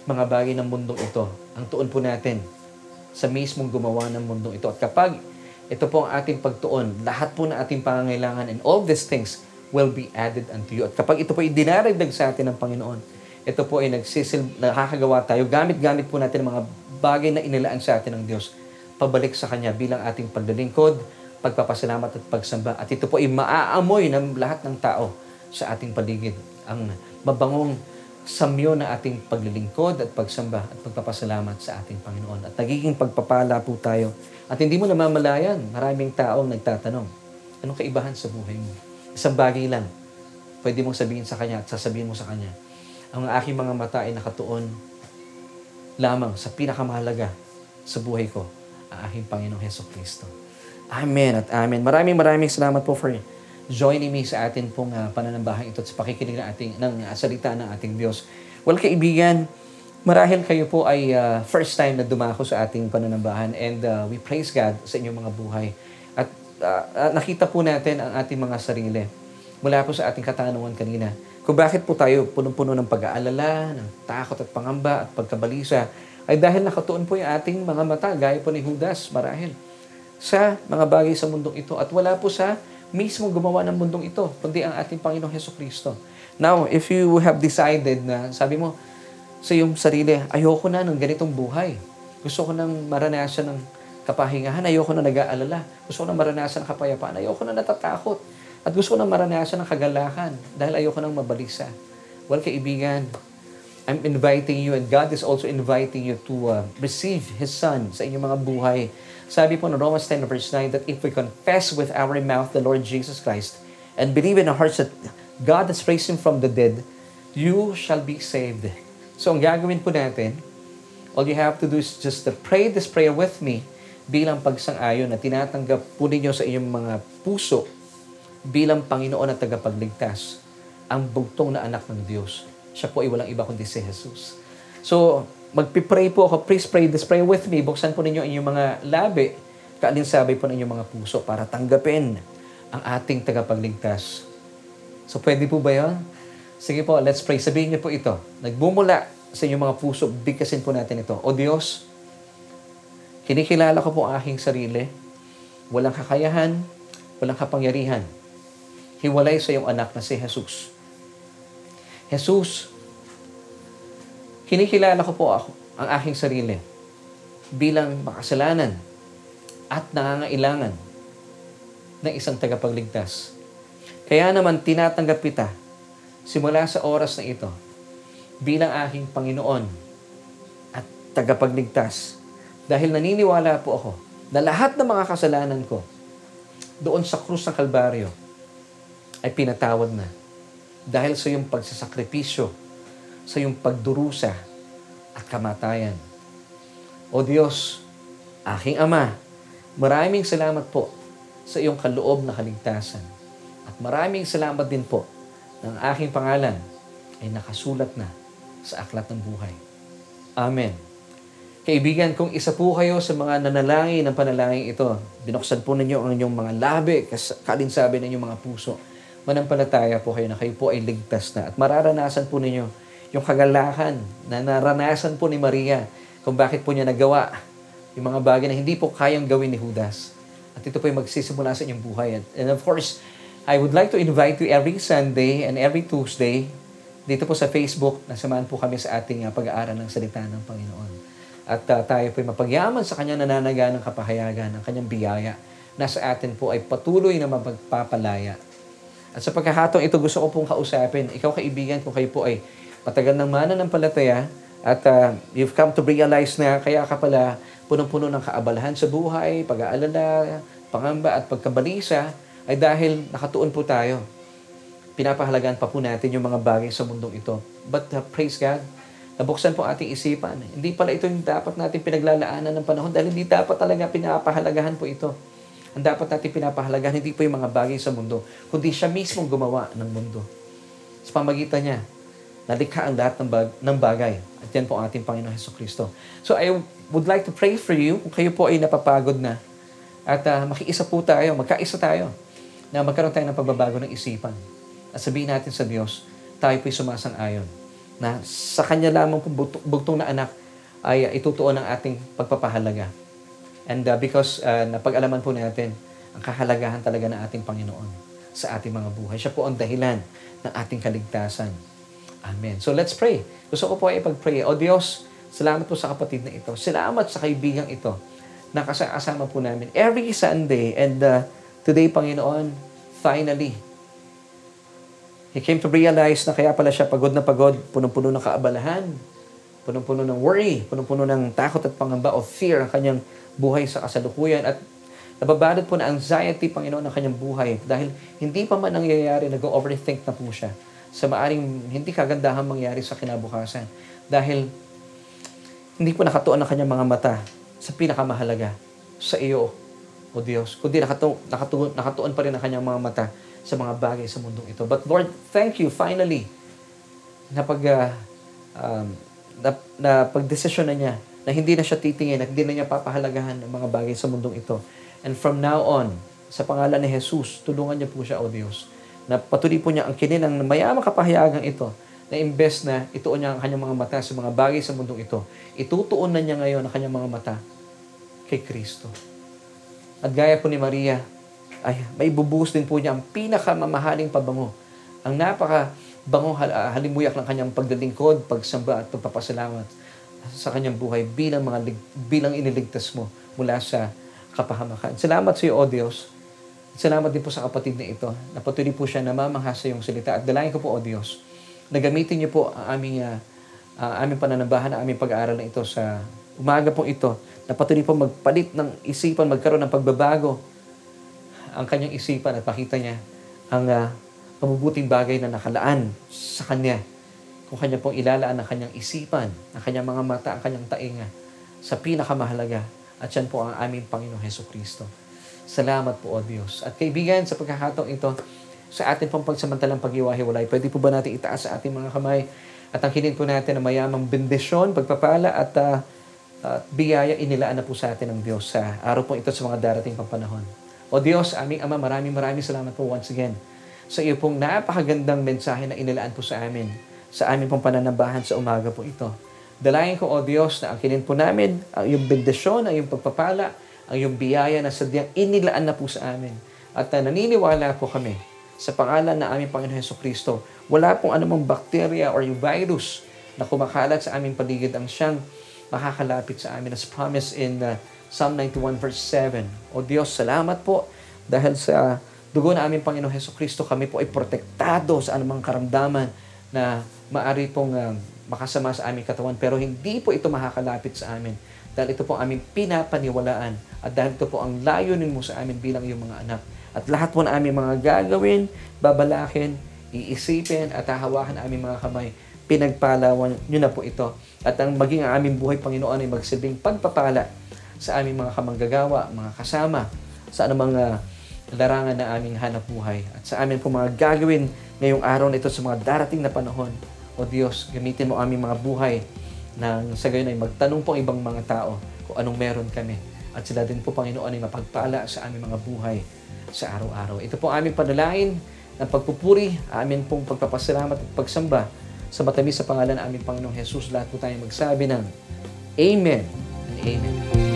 mga bagay ng mundong ito. Ang tuon po natin sa mismong gumawa ng mundong ito. At kapag ito po ang ating pagtuon. Lahat po ng ating pangangailangan and all these things will be added unto you. At kapag ito po ay dinaragdag sa atin ng Panginoon, ito po ay nagsisil, nakakagawa tayo. Gamit-gamit po natin ang mga bagay na inilaan sa atin ng Diyos pabalik sa Kanya bilang ating paglilingkod, pagpapasalamat at pagsamba. At ito po ay maaamoy ng lahat ng tao sa ating paligid. Ang mabangong samyo na ating paglilingkod at pagsamba at pagpapasalamat sa ating Panginoon. At nagiging pagpapala po tayo at hindi mo namamalayan, maraming taong nagtatanong, anong kaibahan sa buhay mo? Isang bagay lang, pwede mong sabihin sa Kanya at sasabihin mo sa Kanya, ang aking mga mata ay nakatuon lamang sa pinakamahalaga sa buhay ko, ang aking Panginoong Heso Kristo. Amen at amen. Maraming maraming salamat po for joining me sa atin pong uh, pananambahan ito at sa pakikinig ng, ating, ng uh, salita ng ating Diyos. Well, kaibigan, marahil kayo po ay uh, first time na dumako sa ating pananambahan and uh, we praise God sa inyong mga buhay. Uh, nakita po natin ang ating mga sarili mula po sa ating katanungan kanina kung bakit po tayo punong-puno ng pag-aalala, ng takot at pangamba at pagkabalisa ay dahil nakatuon po yung ating mga mata, gaya po ni Judas, marahil, sa mga bagay sa mundong ito at wala po sa mismo gumawa ng mundong ito, kundi ang ating Panginoong Heso Kristo. Now, if you have decided na, sabi mo, sa iyong sarili, ayoko na ng ganitong buhay. Gusto ko nang maranasan ng kapahingahan, ayoko na nag-aalala. Gusto ko na maranasan ng kapayapaan, ayoko na natatakot. At gusto ko na maranasan ng kagalakan dahil ayoko nang mabalisa. Well, kaibigan, I'm inviting you and God is also inviting you to uh, receive His Son sa inyong mga buhay. Sabi po ng Romans 10 verse 9 that if we confess with our mouth the Lord Jesus Christ and believe in our hearts that God has raised Him from the dead, you shall be saved. So ang gagawin po natin, all you have to do is just to pray this prayer with me bilang pagsang-ayon na tinatanggap po ninyo sa inyong mga puso bilang Panginoon at tagapagligtas, ang bugtong na anak ng Diyos. Siya po ay walang iba kundi si Jesus. So, magpipray po ako. Please pray this prayer with me. Buksan po ninyo inyong mga labi. Kaalinsabay po ninyong mga puso para tanggapin ang ating tagapagligtas. So, pwede po ba yun? Sige po, let's pray. Sabihin niyo po ito. Nagbumula sa inyong mga puso, bigkasin po natin ito. O Diyos, kinikilala ko po ang aking sarili. Walang kakayahan, walang kapangyarihan hiwalay sa iyong anak na si Jesus. Jesus, kinikilala ko po ako, ang aking sarili bilang makasalanan at nangangailangan ng isang tagapagligtas. Kaya naman tinatanggap kita simula sa oras na ito bilang aking Panginoon at tagapagligtas dahil naniniwala po ako na lahat ng mga kasalanan ko doon sa krus ng Kalbaryo ay pinatawad na. Dahil sa iyong pagsasakripisyo, sa iyong pagdurusa at kamatayan. O Diyos, aking Ama, maraming salamat po sa iyong kaloob na kaligtasan. At maraming salamat din po ng aking pangalan ay nakasulat na sa aklat ng buhay. Amen. Kaibigan, kung isa po kayo sa mga nanalangin ng panalangin ito, binuksan po ninyo ang inyong mga labi, kalinsabi ng inyong mga puso manampalataya po kayo na kayo po ay ligtas na. At mararanasan po ninyo yung kagalakan na naranasan po ni Maria kung bakit po niya nagawa yung mga bagay na hindi po kayang gawin ni Judas. At ito po ay magsisimula sa inyong buhay. And of course, I would like to invite you every Sunday and every Tuesday dito po sa Facebook, nasamahan po kami sa ating uh, pag-aaral ng salita ng Panginoon. At uh, tayo po ay mapagyaman sa kanyang nananaga ng kapahayagan, ng kanyang biyaya na sa atin po ay patuloy na mapagpapalaya at sa pagkakataong ito, gusto ko pong kausapin, ikaw kaibigan, kung kayo po ay matagal ng mana ng palataya, at uh, you've come to realize na kaya ka pala punong-puno ng kaabalahan sa buhay, pag-aalala, pangamba at pagkabalisa, ay dahil nakatuon po tayo. Pinapahalagaan pa po natin yung mga bagay sa mundong ito. But uh, praise God, nabuksan po ating isipan. Hindi pala ito yung dapat natin pinaglalaanan ng panahon dahil hindi dapat talaga pinapahalagahan po ito. Ang dapat natin pinapahalagahan, hindi po yung mga bagay sa mundo, kundi siya mismo gumawa ng mundo. Sa pamagitan niya, nalikha ang lahat ng, bag- ng bagay. At yan po ang ating Panginoon Heso Kristo. So I would like to pray for you kung kayo po ay napapagod na. At uh, makiisa po tayo, magkaisa tayo na magkaroon tayo ng pagbabago ng isipan. At sabihin natin sa Diyos, tayo po'y sumasang-ayon na sa Kanya lamang kung bugtong na anak ay itutuon ang ating pagpapahalaga And uh, because uh, napag-alaman po natin ang kahalagahan talaga ng ating Panginoon sa ating mga buhay. Siya po ang dahilan ng ating kaligtasan. Amen. So let's pray. Gusto ko po ay ipag-pray. O Diyos, salamat po sa kapatid na ito. Salamat sa kaibigang ito na kasama po namin every Sunday. And uh, today, Panginoon, finally, He came to realize na kaya pala siya pagod na pagod, punong-puno ng kaabalahan, punong-puno ng worry, punong-puno ng takot at pangamba of fear ang kanyang buhay sa kasalukuyan at nababalot po na anxiety, Panginoon, ng kanyang buhay dahil hindi pa man nangyayari, nag-overthink na po siya sa maaring hindi kagandahan mangyari sa kinabukasan. Dahil hindi po nakatuon ang kanyang mga mata sa pinakamahalaga, sa iyo, o Diyos. Kundi nakatu nakatu nakatuon pa rin ang kanyang mga mata sa mga bagay sa mundong ito. But Lord, thank you finally na pag uh, um, na, na pagdesisyon na niya na hindi na siya titingin at hindi na niya papahalagahan ng mga bagay sa mundong ito. And from now on, sa pangalan ni Jesus, tulungan niya po siya, O Diyos, na patuloy po niya ang kinilang mayamang kapahayagang ito na imbes na ituon niya ang kanyang mga mata sa mga bagay sa mundong ito, itutuon na niya ngayon ang kanyang mga mata kay Kristo. At gaya po ni Maria, ay may bubuhos din po niya ang pinakamamahaling pabango. Ang napaka bango halimuyak ng kanyang pagdalingkod, pagsamba at pagpapasalamat sa kanyang buhay bilang mga bilang iniligtas mo mula sa kapahamakan. Salamat sa iyo, O Diyos. Salamat din po sa kapatid na ito. Napatuloy po siya namamangha sa iyong salita. At dalangin ko po, O Diyos, na gamitin niyo po ang aming, uh, uh, aming pananambahan, ang aming pag-aaral na ito sa umaga po ito. Na patuloy po magpalit ng isipan, magkaroon ng pagbabago ang kanyang isipan at makita niya ang uh, mabubuting bagay na nakalaan sa kanya. Kung kanya pong ilalaan ang kanyang isipan, ang kanyang mga mata, ang kanyang tainga sa pinakamahalaga. At yan po ang aming Panginoong Heso Kristo. Salamat po, O Diyos. At kaibigan, sa pagkakataong ito, sa ating pong pagsamantalang pag-iwahiwalay, pwede po ba natin itaas sa ating mga kamay at ang angkinin po natin ang mayamang bendisyon, pagpapala at uh, uh, biyaya inilaan na po sa atin ng Diyos sa araw po ito sa mga darating pang panahon. O Diyos, aming Ama, maraming maraming salamat po once again sa iyo pong napakagandang mensahe na inilaan po sa amin, sa amin pong pananambahan sa umaga po ito. Dalayan ko, O Diyos, na angkinin po namin ang iyong bendisyon, ang iyong pagpapala, ang iyong biyaya na sadyang inilaan na po sa amin. At uh, naniniwala po kami sa pangalan na aming Panginoon Heso Kristo, wala pong anumang bakterya or yung virus na kumakalat sa aming paligid ang siyang makakalapit sa amin as promised in uh, Psalm 91 verse 7. O Diyos, salamat po dahil sa dugo na aming Panginoon Heso Kristo, kami po ay protektado sa anumang karamdaman na maari pong uh, makasama sa aming katawan. Pero hindi po ito makakalapit sa amin dahil ito po aming pinapaniwalaan at dahil ito po ang layunin mo sa amin bilang iyong mga anak. At lahat po na aming mga gagawin, babalakin, iisipin at hahawakan aming mga kamay, pinagpalawan nyo na po ito. At ang maging ang aming buhay, Panginoon, ay magsilbing pagpapala sa aming mga kamanggagawa, mga kasama, sa anumang uh, larangan na aming hanap buhay at sa amin po mga gagawin ngayong araw na ito sa mga darating na panahon. O Diyos, gamitin mo aming mga buhay nang sa gayon ay magtanong po ibang mga tao kung anong meron kami. At sila din po, Panginoon, ay mapagpala sa aming mga buhay sa araw-araw. Ito po aming panalangin ng pagpupuri, amin pong pagpapasalamat at pagsamba sa matamis sa pangalan ng aming Panginoong Jesus. Lahat po tayo magsabi ng Amen and Amen.